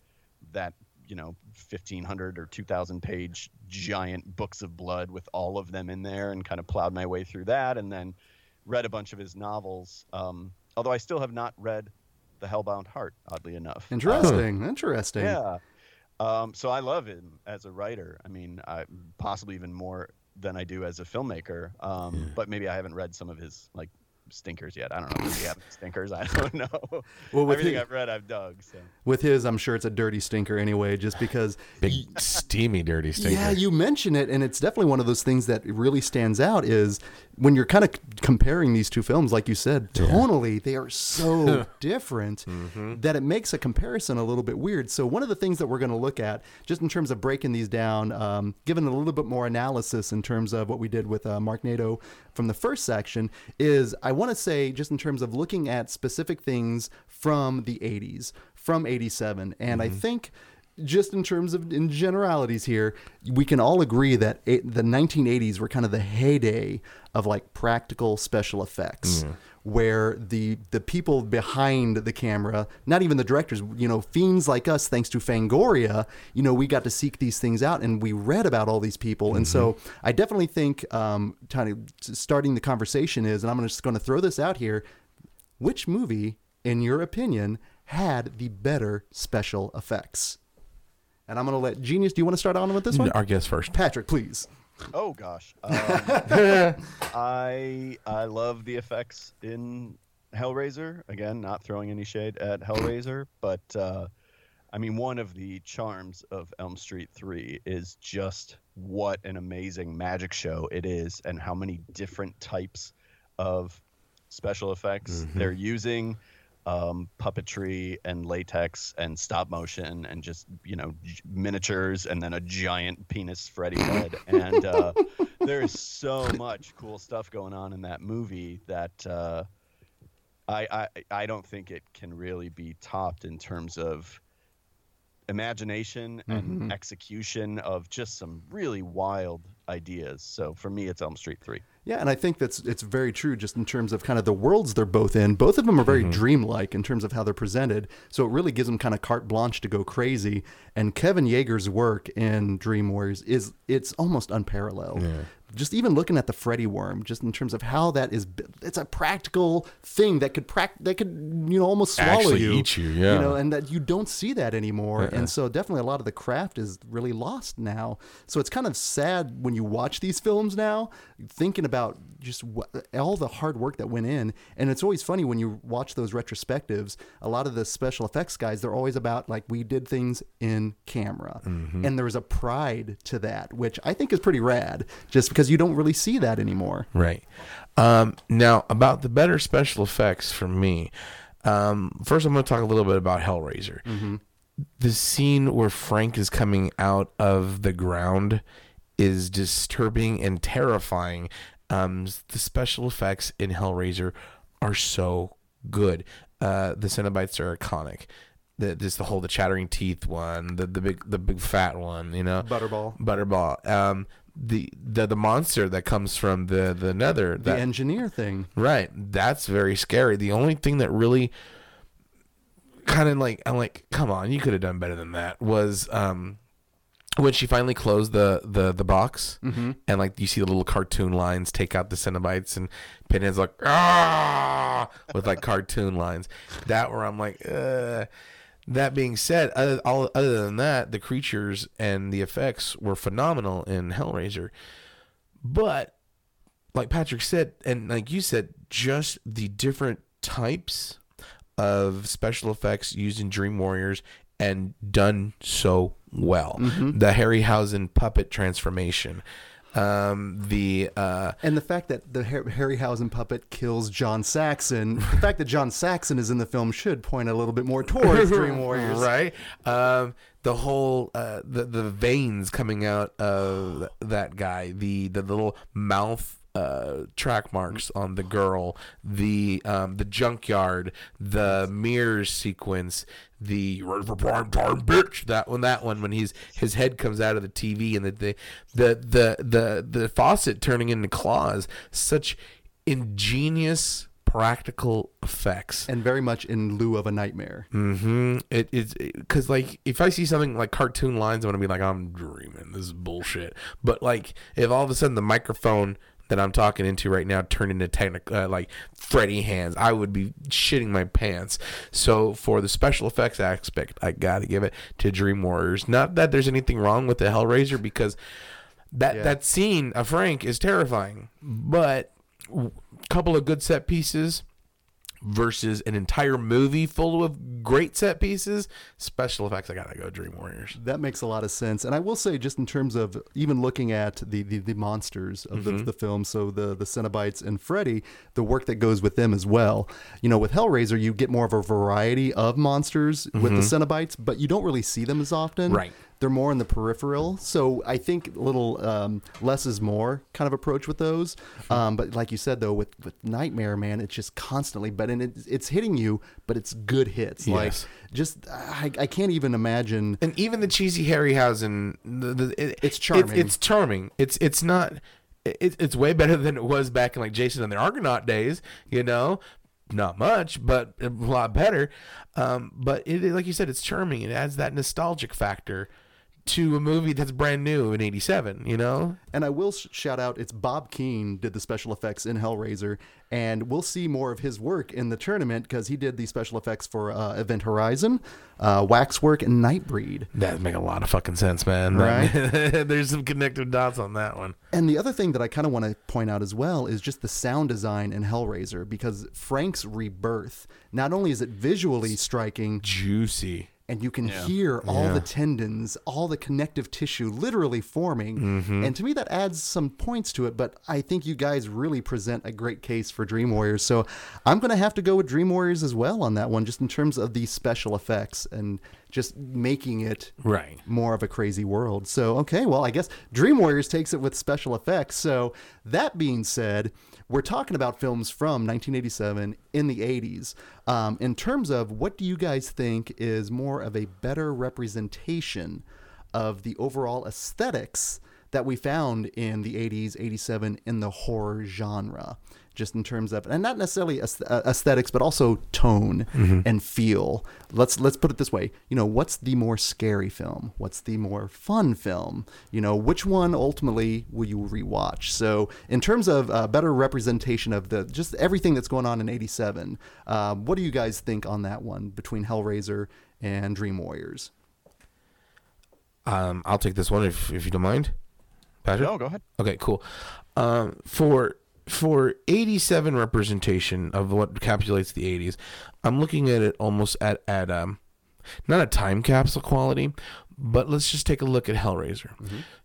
that you know 1500 or 2000 page giant books of blood with all of them in there and kind of plowed my way through that and then read a bunch of his novels um, although i still have not read the hellbound heart oddly enough. (laughs) Interesting, interesting. yeah. Um, so i love him as a writer. I mean I, possibly even more than i do as a filmmaker. Um, but maybe i haven't read some of his like stinkers yet i don't know if he have stinkers i don't (laughs) know Well, with everything his- i've read i've dug so With his, I'm sure it's a dirty stinker anyway, just because. (laughs) Big steamy dirty stinker. Yeah, you mention it, and it's definitely one of those things that really stands out. Is when you're kind of comparing these two films, like you said, tonally they are so (laughs) different that it makes a comparison a little bit weird. So one of the things that we're going to look at, just in terms of breaking these down, um, giving a little bit more analysis in terms of what we did with uh, Mark Nato from the first section, is I want to say just in terms of looking at specific things from the 80s, from 87, and I mm-hmm. think just in terms of in generalities here, we can all agree that it, the 1980s were kind of the heyday of like practical special effects, where the the people behind the camera, not even the directors, you know, fiends like us, thanks to Fangoria, you know, we got to seek these things out and we read about all these people, and so I definitely think, um, of starting the conversation is, and I'm just going to throw this out here, which movie, in your opinion, had the better special effects? And I'm going to let Genius. Do you want to start on with this one? Our guest first. Patrick, please. Oh gosh, (laughs) um, I I love the effects in Hellraiser. Again, not throwing any shade at Hellraiser, but uh, I mean one of the charms of Elm Street Three is just what an amazing magic show it is, and how many different types of special effects they're using. Um, puppetry and latex and stop motion and just you know j- miniatures and then a giant penis Freddy head and uh, (laughs) there is so much cool stuff going on in that movie that uh, I, I I don't think it can really be topped in terms of imagination and execution of just some really wild ideas. So for me, it's Elm Street Three. Yeah, and I think that's it's very true just in terms of kind of the worlds they're both in. Both of them are very mm-hmm. dreamlike in terms of how they're presented. So it really gives them kind of carte blanche to go crazy. And Kevin Yagher's work in Dream Warriors is it's almost unparalleled. Just even looking at the Freddy worm, just in terms of how that is, it's a practical thing that could prac- that could you know almost swallow Actually you, eat you, yeah. You know, and that you don't see that anymore. Uh-uh. And so definitely a lot of the craft is really lost now. So it's kind of sad when you watch these films now, thinking about just all the hard work that went in. And it's always funny when you watch those retrospectives. A lot of the special effects guys, they're always about like we did things in camera, and there's a pride to that, which I think is pretty rad. Just because you don't really see that anymore. Right. Um, now, about the better special effects for me, um, first I'm going to talk a little bit about Hellraiser. The scene where Frank is coming out of the ground is disturbing and terrifying. Um, the special effects in Hellraiser are so good. Uh, the Cenobites are iconic. The, just the whole the chattering teeth one, the the big the big fat one, you know, Butterball. Butterball. Um, the the the monster that comes from the the nether. The That, engineer thing. right. That's very scary. The only thing that really kind of like I'm like, come on, you could have done better than that. Was um when she finally closed the the the box and like you see the little cartoon lines take out the Cenobites and Pinhead's like ah with like cartoon lines. That where I'm like, uh. That being said, other, all, other than that, the creatures and the effects were phenomenal in Hellraiser. But like Patrick said, and like you said, just the different types of special effects used in Dream Warriors and done so well. The Harryhausen puppet transformation, um, the uh, And the fact that the Har- Harryhausen puppet kills John Saxon, the fact that John Saxon is in the film should point a little bit more towards (laughs) Dream Warriors. right? Um, the whole uh, the the veins coming out of that guy, the the little mouth uh, track marks on the girl, the um, the junkyard, the mirrors sequence, the ready for prime time bitch. That one, that one when he's his head comes out of the TV and the the the the the, the faucet turning into claws. Such ingenious practical effects. And very much in lieu of a nightmare. Mm-hmm. It is because like if I see something like cartoon lines, I'm gonna be like, I'm dreaming. This is bullshit. But like if all of a sudden the microphone that I'm talking into right now turned into technical uh, like Freddy hands, I would be shitting my pants. So for the special effects aspect, I gotta give it to Dream Warriors. Not that there's anything wrong with the Hellraiser because that that scene of Frank is terrifying, but a couple of good set pieces versus an entire movie full of great set pieces, special effects. I gotta go Dream Warriors. That makes a lot of sense. And I will say, just in terms of even looking at the, the, the monsters of the, mm-hmm. the film, so the, the Cenobites and Freddy, the work that goes with them as well. You know, with Hellraiser, you get more of a variety of monsters with the mm-hmm. Cenobites, but you don't really see them as often. Right. They're more in the peripheral. So I think a little um, less is more kind of approach with those. Um, but like you said, though, with, with Nightmare, man, it's just constantly, but and it, it's hitting you, but it's good hits. Like, Yes. just, I, I can't even imagine. And even the cheesy Harryhausen, the, the, it, It's charming. It's, charming. It's it's not. It, it's way better than it was back in like Jason and the Argonaut days. You know, not much, but a lot better. Um, but it like you said, it's charming. It adds that nostalgic factor to a movie that's brand new in '87. You know. And I will sh- shout out, it's Bob Keen did the special effects in Hellraiser, and we'll see more of his work in the tournament because he did the special effects for uh, Event Horizon, uh, Waxwork, and Nightbreed. That make a lot of fucking sense, man. (laughs) Right? (laughs) There's some connected dots on that one. And the other thing that I kind of want to point out as well is just the sound design in Hellraiser because Frank's rebirth, not only is it visually striking, Juicy. And you can hear all the tendons, all the connective tissue literally forming. Mm-hmm. And to me, that adds some points to it. But I think you guys really present a great case for Dream Warriors. So I'm going to have to go with Dream Warriors as well on that one, just in terms of the special effects and just making it Right. more of a crazy world. So, okay, well, I guess Dream Warriors takes it with special effects. So, that being said, we're talking about films from 1987 in the 80s. Um, in terms of what do you guys think is more of a better representation of the overall aesthetics that we found in the 80s, 87 in the horror genre? Just in terms of, and not necessarily uh, aesthetics, but also tone and feel. Let's let's put it this way. You know, what's the more scary film? What's the more fun film? You know, which one ultimately will you rewatch? So, in terms of uh, better representation of the just everything that's going on in '87, um, what do you guys think on that one between Hellraiser and Dream Warriors? Um, I'll take this one if if you don't mind. Patrick. No, go ahead. Okay, cool. Um, for for 87 representation of what encapsulates the 80s, I'm looking at it almost at at um not a time capsule quality, but let's just take a look at Hellraiser.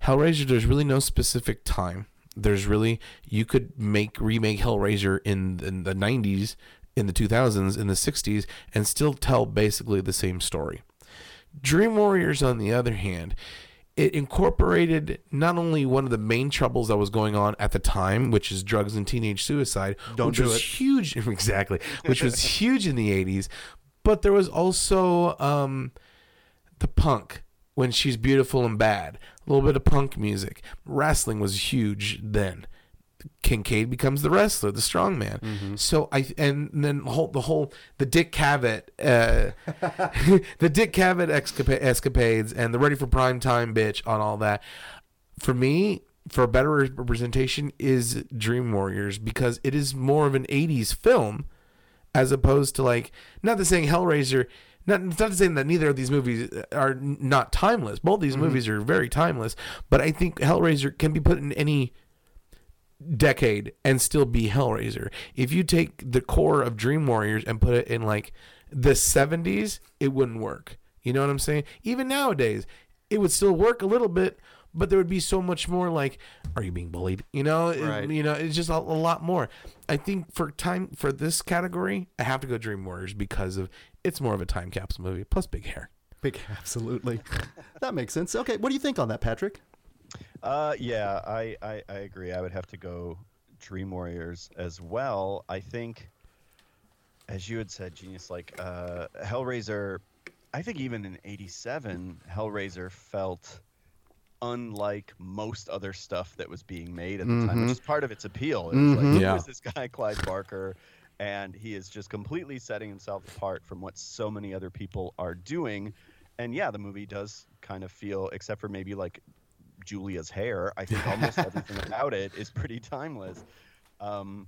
Hellraiser, there's really no specific time. There's really you could make remake Hellraiser in, in the 90s, in the 2000s, in the 60s, and still tell basically the same story. Dream Warriors, on the other hand, it incorporated not only one of the main troubles that was going on at the time, which is drugs and teenage suicide, Don't which do was it. huge, (laughs) exactly, which was (laughs) huge in the '80s, but there was also um, the punk when she's beautiful and bad, a little bit of punk music. Wrestling was huge then. Kincaid becomes the wrestler, the strong man. Mm-hmm. So I and then the whole the whole the Dick Cavett, uh, (laughs) the Dick Cavett escapa- escapades and the Ready for Prime Time bitch on all that. For me, for a better representation, is Dream Warriors because it is more of an '80s film as opposed to like not to saying Hellraiser. Not, it's not to say that neither of these movies are not timeless. Both these movies are very timeless, but I think Hellraiser can be put in any decade and still be Hellraiser. If you take the core of Dream Warriors and put it in like the 70s, it wouldn't work. You know what I'm saying? Even nowadays, it would still work a little bit, but there would be so much more like are you being bullied? You know, Right. you know, it's just a, a lot more. I think for time for this category, I have to go Dream Warriors because of it's more of a time capsule movie plus big hair. Big, (laughs) absolutely. that makes sense. Okay, what do you think on that, Patrick? Uh, yeah, I, I, I agree. I would have to go Dream Warriors as well. I think, as you had said, Genius, like uh, Hellraiser, I think even in '87, Hellraiser felt unlike most other stuff that was being made at the time, which is part of its appeal. It was like, who Yeah. is this guy, (laughs) Clive Barker? And he is just completely setting himself apart from what so many other people are doing. And yeah, the movie does kind of feel, except for maybe like Julia's hair. I think (laughs) almost everything about it is pretty timeless. Um,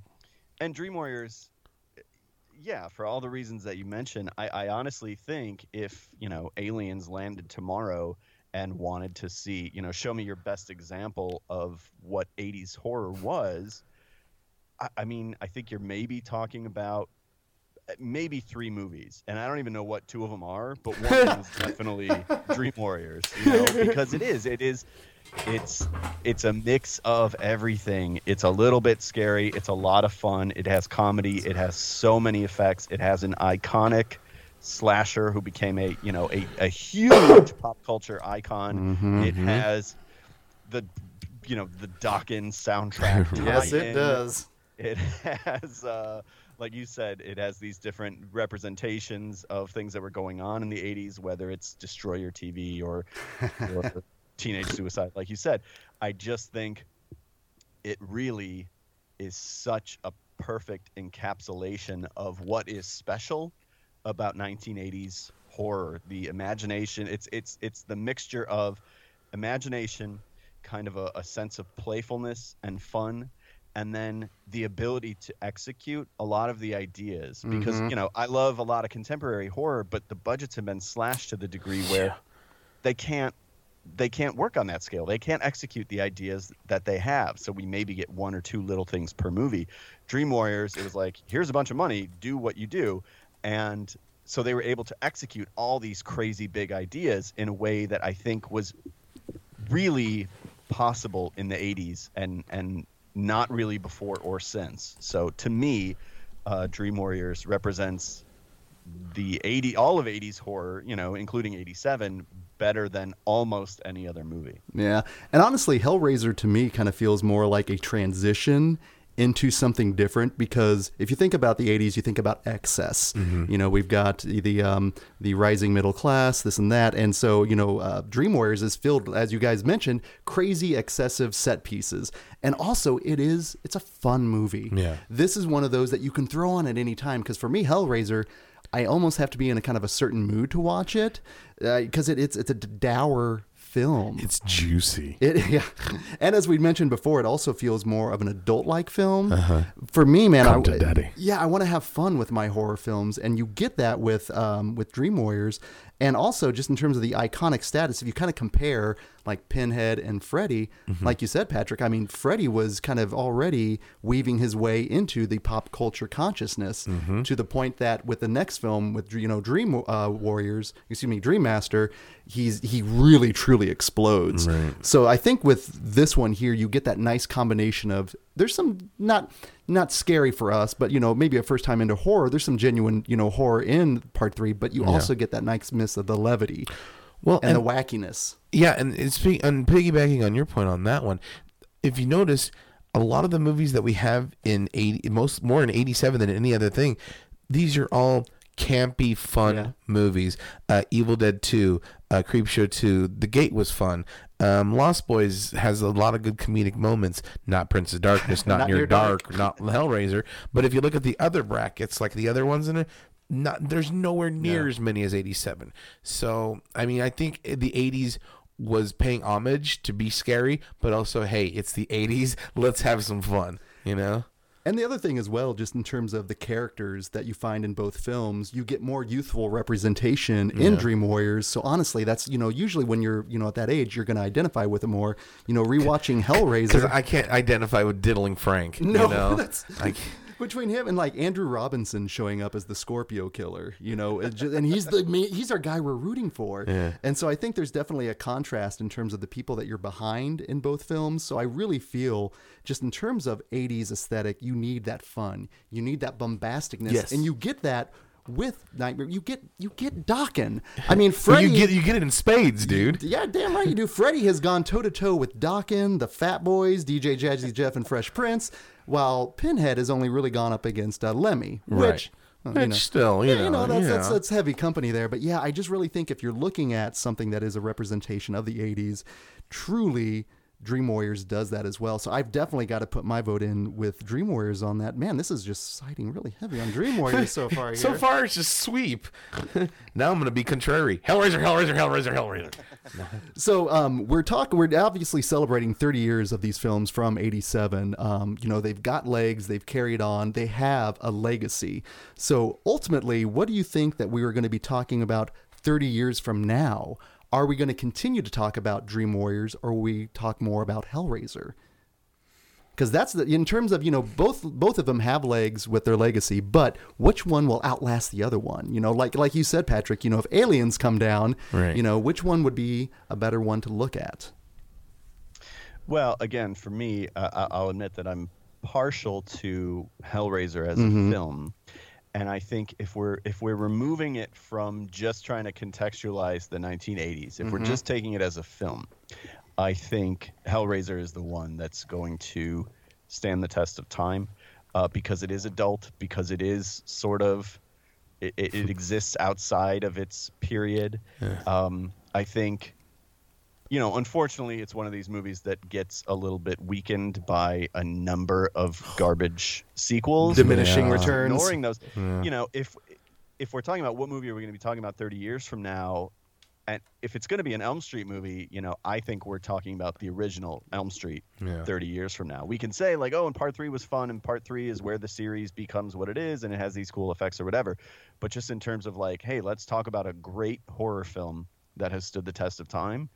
and Dream Warriors, yeah, for all the reasons that you mentioned, I, I honestly think if you know aliens landed tomorrow and wanted to see, you know, show me your best example of what '80s horror was. I, I mean, I think you're maybe talking about uh, maybe three movies, and I don't even know what two of them are, but one is (laughs) definitely Dream Warriors, you know, because it is, it is, it's, it's a mix of everything. It's a little bit scary. It's a lot of fun. It has comedy. It has so many effects. It has an iconic slasher who became a, you know, a, a huge (coughs) pop culture icon. It has the, you know, the Dokken soundtrack. (laughs) Yes, it does. it (laughs) has uh, like you said it has these different representations of things that were going on in the 80s whether it's destroy your tv or, or (laughs) teenage suicide like you said. I just think it really is such a perfect encapsulation of what is special about 1980s horror. The imagination it's it's it's the mixture of imagination kind of a, a sense of playfulness and fun and then the ability to execute a lot of the ideas. Because mm-hmm. you know i love a lot of contemporary horror but the budgets have been slashed to the degree where they can't they can't work on that scale. They can't execute the ideas that they have. So we maybe get one or two little things per movie. Dream warriors it was like here's a bunch of money do what you do. And so they were able to execute all these crazy big ideas in a way that i think was really possible in the 80s and and not really before or since. So to me, uh, Dream Warriors represents the 80 all of 80s horror, you know, including 87 better than almost any other movie. Yeah. And honestly, Hellraiser to me kind of feels more like a transition into something different because if you think about the 80s you think about excess you know we've got the the, um, the rising middle class this and that and so you know uh, dream warriors is filled as you guys mentioned crazy excessive set pieces and also it is it's a fun movie Yeah. this is one of those that you can throw on at any time because for me hellraiser i almost have to be in a kind of a certain mood to watch it because it, it's it's a dour film It's juicy. it, (laughs) yeah, and as we mentioned before, it also feels more of an adult-like film. For me, man, Come I, to daddy. yeah, I want to have fun with my horror films, and you get that with um, with Dream Warriors, and also just in terms of the iconic status. If you kind of compare like Pinhead and Freddy, Mm-hmm. like you said, Patrick, I mean, Freddy was kind of already weaving his way into the pop culture consciousness Mm-hmm. to the point that with the next film, with you know Dream uh, Warriors, excuse me, Dream Master, he's he really truly explodes. So I think with this one here, you get that nice combination of there's some not not scary for us, but you know maybe a first time into horror. There's some genuine you know horror in part three, but you also get that nice miss of the levity, Well, and, and- the wackiness. Yeah, and it's and piggybacking on your point on that one, if you notice, a lot of the movies that we have in eighty most more in eighty seven than any other thing, these are all campy, fun Yeah. movies. Uh, Evil Dead Two, Uh, Creepshow two, The Gate was fun. Um, Lost Boys has a lot of good comedic moments. Not Prince of Darkness, (laughs) not, Not Near Dark, Dark. not Hellraiser. But if you look at the other brackets, like the other ones in it, not there's nowhere near as many as 87. So I mean, I think the 80s was paying homage to be scary, but also hey, it's the 80s. (laughs) Let's have some fun. You know. And the other thing as well, just in terms of the characters that you find in both films, you get more youthful representation in Dream Warriors. So honestly, that's you know usually when you're you know at that age, you're going to identify with it more. You know, rewatching (laughs) Because Hellraiser I can't identify with diddling Frank. No, you know? (laughs) that's- I, between him and like Andrew Robinson showing up as the Scorpio killer, you know, it ju- and he's the he's our guy we're rooting for. Yeah. And so I think there's definitely a contrast in terms of the people that you're behind in both films. So I really feel just in terms of 80s aesthetic, you need that fun, you need that bombasticness, Yes. and you get that with Nightmare. You get you get Dokken. (laughs) I mean, Freddy. you get you get it in spades, dude. Yeah, damn right you do. Freddy has gone toe to toe with Dokken, the Fat Boys, DJ Jazzy Jeff, and Fresh Prince, while Pinhead has only really gone up against uh, Lemmy, which. Well, Which still, you yeah, know, that's, that's yeah. that's heavy company there. But yeah, I just really think if you're looking at something that is a representation of the '80s, truly, Dream Warriors does that as well. So I've definitely got to put my vote in with Dream Warriors on that. Man, this is just siding really heavy on Dream Warriors so far. (laughs) So far, it's just sweep. (laughs) now I'm gonna be contrary. Hellraiser, Hellraiser, Hellraiser, Hellraiser. (laughs) So um, we're talking. We're obviously celebrating 30 years of these films from '87. Um, you know, they've got legs. They've carried on. They have a legacy. So ultimately, what do you think that we are going to be talking about 30 years from now? Are we going to continue to talk about Dream Warriors, or we talk more about Hellraiser? Because that's the in terms of you know both both of them have legs with their legacy, but which one will outlast the other one? You know, like like you said, Patrick. You know, if aliens come down, Right. you know, which one would be a better one to look at? Well, again, for me, uh, I- I'll admit that I'm partial to Hellraiser as a Mm-hmm. film, and I think if we're if we're removing it from just trying to contextualize the 1980s, if we're Mm-hmm. just taking it as a film, I think Hellraiser is the one that's going to stand the test of time uh, because it is adult, because it is sort of it, it, it (laughs) exists outside of its period. Um, I think you know, unfortunately, it's one of these movies that gets a little bit weakened by a number of garbage sequels, Diminishing Uh, returns. Ignoring those, you know, if if we're talking about what movie are we going to be talking about 30 years from now, and if it's going to be an Elm Street movie, you know, I think we're talking about the original Elm Street Yeah. 30 years from now. We can say like, oh, and part three was fun, and part three is where the series becomes what it is, and it has these cool effects or whatever. But just in terms of like, hey, let's talk about a great horror film that has stood the test of time.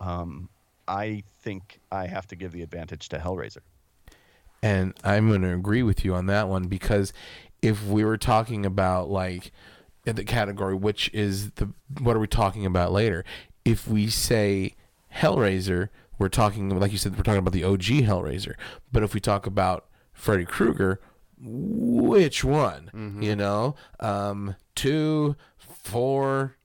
Um, I think I have to give the advantage to Hellraiser. And I'm going to agree with you on that one because if we were talking about like the category, which is the what are we talking about later? If we say Hellraiser, we're talking like you said, we're talking about the OG Hellraiser. But if we talk about Freddy Krueger, which one? You know, um, two, four,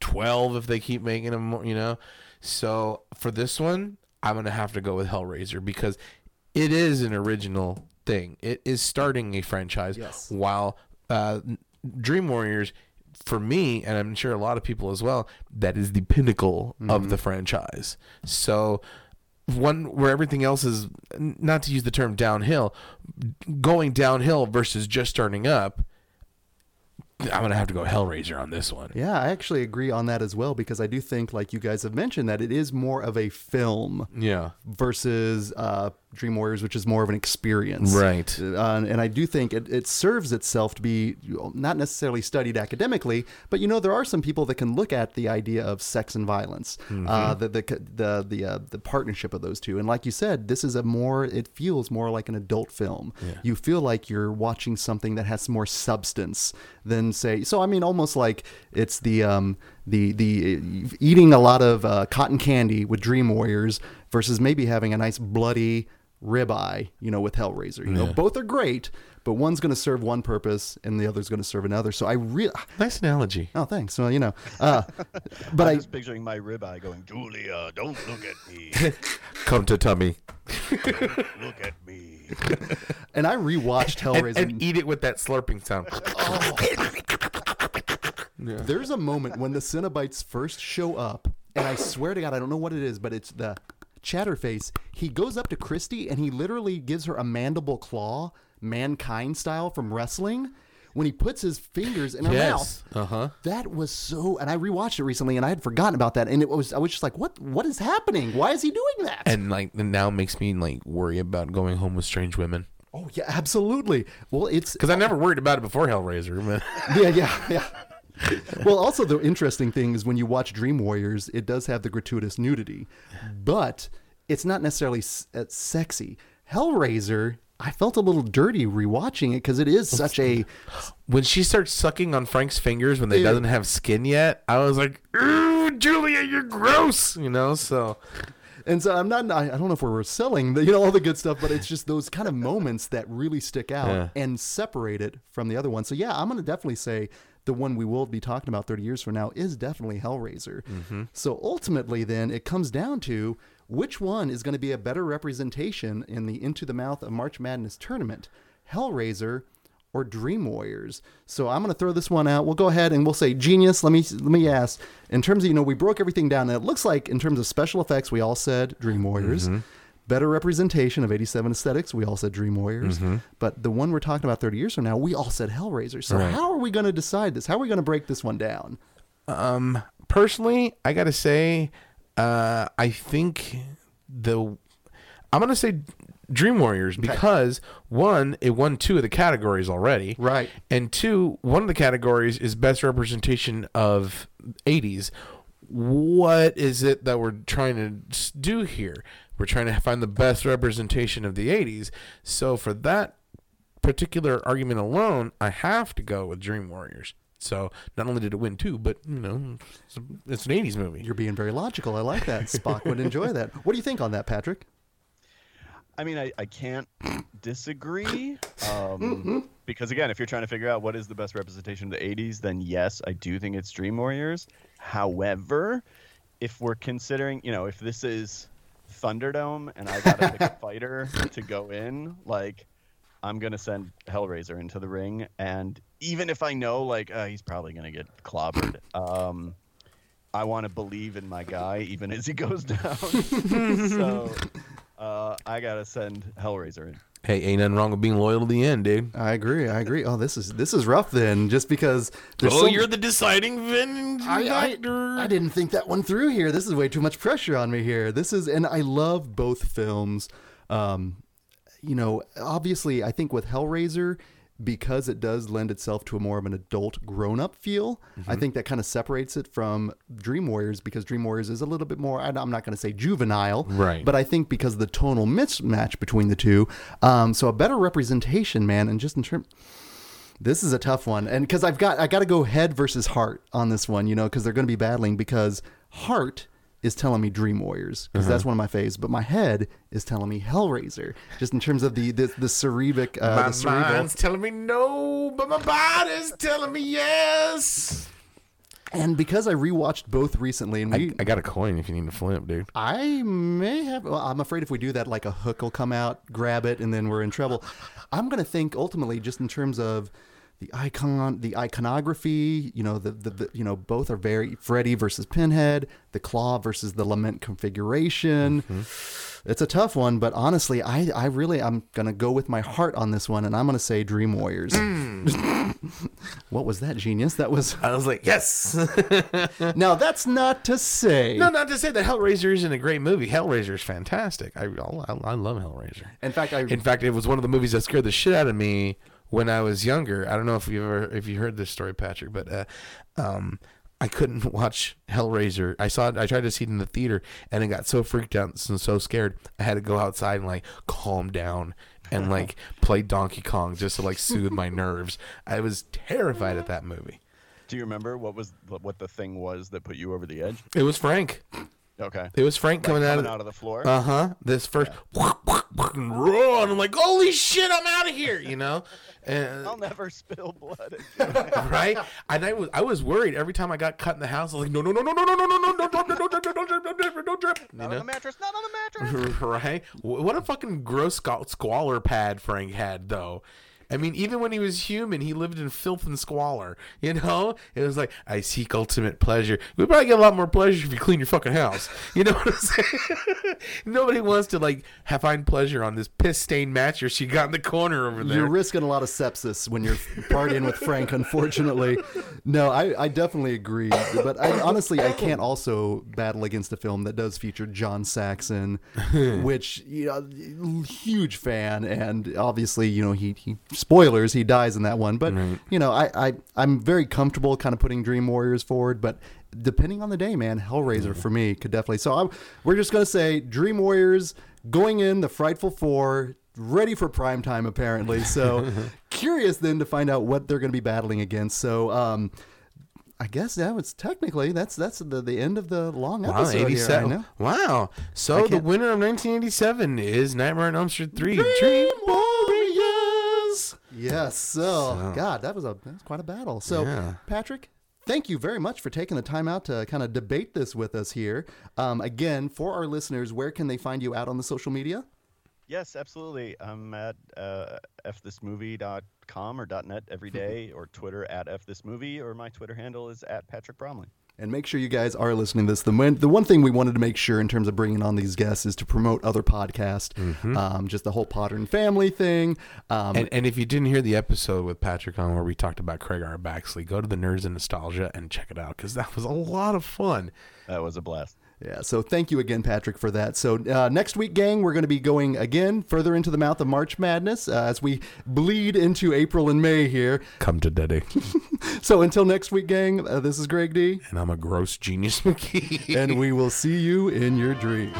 12 if they keep making them, you know. So for this one, I'm going to have to go with Hellraiser because it is an original thing. It is starting a franchise Yes. while uh, Dream Warriors for me and I'm sure a lot of people as well, that is the pinnacle of the franchise. So one where everything else is not to use the term downhill, going downhill versus just starting up. I'm gonna have to go Hellraiser on this one. Yeah, I actually agree on that as well because I do think, like you guys have mentioned, that it is more of a film Yeah. versus uh, Dream Warriors, which is more of an experience. Right. Uh, and I do think it, it serves itself to be not necessarily studied academically, but you know there are some people that can look at the idea of sex and violence, uh, the the the the, uh, the partnership of those two. And like you said, this is a more it feels more like an adult film. You feel like you're watching something that has more substance than say. So I mean, almost like it's the um, the the uh, eating a lot of uh, cotton candy with Dream Warriors versus maybe having a nice bloody ribeye, you know, with Hellraiser. You know, both are great, but one's going to serve one purpose and the other's going to serve another. So I really, Nice analogy. oh, thanks. Well, you know, uh, (laughs) but I'm I, just picturing my ribeye going, Julia, don't look at me. (laughs) Come to tummy. look at me. (laughs) and I rewatched And, Hellraiser. and eat it with that slurping sound. There's a moment when the Cenobites first show up, and I swear to God, I don't know what it is, but it's the Chatterface. He goes up to Kirsty and he literally gives her a mandible claw, mankind style from wrestling. When he puts his fingers in her Yes. mouth, Uh huh. that was so. And I rewatched it recently, and I had forgotten about that. And it was, I was just like, "What? What is happening? Why is he doing that?" And like now it makes me like worry about going home with strange women oh yeah, absolutely. Well, it's because I never worried about it before Hellraiser. But (laughs) yeah, yeah, yeah. (laughs) well, also the interesting thing is when you watch Dream Warriors, it does have the gratuitous nudity, but it's not necessarily s- uh, sexy. Hellraiser, I felt a little dirty rewatching it because it is such a (laughs) when she starts sucking on Frank's fingers when they Ew. doesn't have skin yet, I was like, "Ooh, Julia, you're gross," you know. So And so I'm not. I don't know if we're selling, the, you know, all the good stuff, but it's just those kind of moments that really stick out Yeah. and separate it from the other one. So yeah, I'm going to definitely say the one we will be talking about 30 years from now is definitely Hellraiser. Mm-hmm. So ultimately, then it comes down to which one is going to be a better representation in the Into the Mouth of March Madness tournament, Hellraiser or Dream Warriors. So I'm going to throw this one out. We'll go ahead and we'll say genius. Let me let me ask. In terms of you know we broke everything down. And it looks like in terms of special effects, we all said Dream Warriors. Mm-hmm. Better representation of 87 aesthetics, we all said Dream Warriors. But the one we're talking about 30 years from now, we all said Hellraiser. So Right. how are we going to decide this? How are we going to break this one down? Um, personally, I gotta say, uh, I think the I'm gonna say Dream Warriors because one, it won two of the categories already, Right. And two, one of the categories is best representation of '80s. What is it that we're trying to do here? We're trying to find the best representation of the '80s. So for that particular argument alone, I have to go with Dream Warriors. So not only did it win two, but you know, it's, a, it's an '80s movie. You're being very logical. I like that. Spock would enjoy that. What do you think on that, Patrick? I mean, I, I can't disagree. (laughs) Um, because again, if you're trying to figure out what is the best representation of the 80s, then yes, I do think it's Dream Warriors. However, if we're considering, you know, if this is Thunderdome and I got to pick a (laughs) fighter to go in, like, I'm going to send Hellraiser into the ring. And even if I know, like, uh, he's probably going to get clobbered, um, I want to believe in my guy even as he goes (laughs) down. (laughs) so uh, I got to send Hellraiser in. Hey, ain't nothing wrong with being loyal to the end, dude. I agree. I agree. Oh, this is this is rough then, just because oh, so- you're the deciding vin- I, I. I didn't think that one through here. This is way too much pressure on me here. This is, and I love both films. Um, you know, obviously, I think with Hellraiser, because it does lend itself to a more of an adult, grown-up feel, I think that kind of separates it from Dream Warriors because Dream Warriors is a little bit more. I- I'm not going to say juvenile, Right. But I think because of the tonal mismatch between the two, um, so a better representation, man, and just in terms. This is a tough one, and because I've got I got to go head versus heart on this one, you know, because they're going to be battling. Because heart is telling me Dream Warriors because that's one of my faves, but my head is telling me Hellraiser, just in terms of the the, the cerebic, uh, my the cerebral. mind's telling me no, but my body's telling me yes. And because I rewatched both recently, and I, we, I got a coin if you need to flip, dude. I may have. Well, I'm afraid if we do that, like a hook will come out, grab it, and then we're in trouble. I'm going to think ultimately, just in terms of the icon, the iconography. You know, the, the, the you know both are very Freddy versus Pinhead, the Claw versus the Lament configuration. Mm-hmm. It's a tough one, but honestly, I I really I'm going to go with my heart on this one, and I'm going to say Dream Warriors. Mm. (laughs) what was that genius? That was I was like, yes. (laughs) now. That's not to say. no, not to say that Hellraiser isn't a great movie. Hellraiser is fantastic. I, I, I love Hellraiser. In fact, I In fact, it was one of the movies that scared the shit out of me when I was younger. I don't know if you ever if you heard this story, Patrick, but uh, um, I couldn't (laughs) watch Hellraiser. I saw it. I tried to see it in the theater, and I got so freaked out and so scared. I had to go outside and like calm down and (laughs) like play Donkey Kong just to like soothe my nerves. I was terrified at that movie. Do you remember what was what the thing was that put you over the edge? It was Frank. Okay. It was Frank coming, out, Coming of out of the floor. Uh huh. This first and roar, and I'm like, holy shit, I'm out of here, you know. And I'll never spill blood. right? And I was I was worried every time I got cut in the house. I was like, no, no, no, no, no, no, no, no, no, no, no, no, no, no, no, no, no, no, no, drip. You Not on the know? mattress. Not on the mattress. right? Wh- What a fucking gross squal- squalor pad Frank had, though. I mean, even when he was human, he lived in filth and squalor. You know, it was like I seek ultimate pleasure. We probably get a lot more pleasure if you clean your fucking house. You know what I'm saying? (laughs) Nobody wants to like have find pleasure on this piss stained mattress you got in the corner over there. You're risking a lot of sepsis when you're partying with Frank. Unfortunately, no, I, I definitely agree. But I, honestly, I can't also battle against a film that does feature John Saxon, (laughs) which you know, huge fan, and obviously, you know, he, he spoilers, he dies in that one. But you know, I, I I'm very comfortable kind of putting Dream Warriors forward, but. Depending on the day, man, Hellraiser for me could definitely. So I'm, we're just gonna say Dream Warriors going in the Frightful Four, ready for prime time apparently. So (laughs) curious then to find out what they're going to be battling against. So um, I guess that was technically that's that's the, the end of the long episode here. I 87. know. Wow. So the winner of 1987 is Nightmare on Elm Street 3. Dream Warriors. Yes. So, God, that was a that was quite a battle. So Yeah. Patrick. Thank you very much for taking the time out to kind of debate this with us here. Um, again, for our listeners, where can they find you out on the social media? Yes, absolutely. I'm at uh, fthismovie.com or .net every day, or Twitter at fthismovie, or my Twitter handle is at Patrick Bromley. And make sure you guys are listening to this. The one, the one thing we wanted to make sure in terms of bringing on these guests is to promote other podcasts, um, just the whole Potter and Family thing. Um, And, and if you didn't hear the episode with Patrick on where we talked about Craig R. Baxley, go to the Nerds and Nostalgia and check it out because that was a lot of fun. That was a blast. Yeah, so thank you again, Patrick, for that. So uh, next week, gang, we're going to be going again further into the mouth of March Madness uh, as we bleed into April and May here. Come to Daddy. (laughs) So until next week, gang, uh, this is Greg D, and I'm a gross genius (laughs) McGee. and we will see you in your dreams.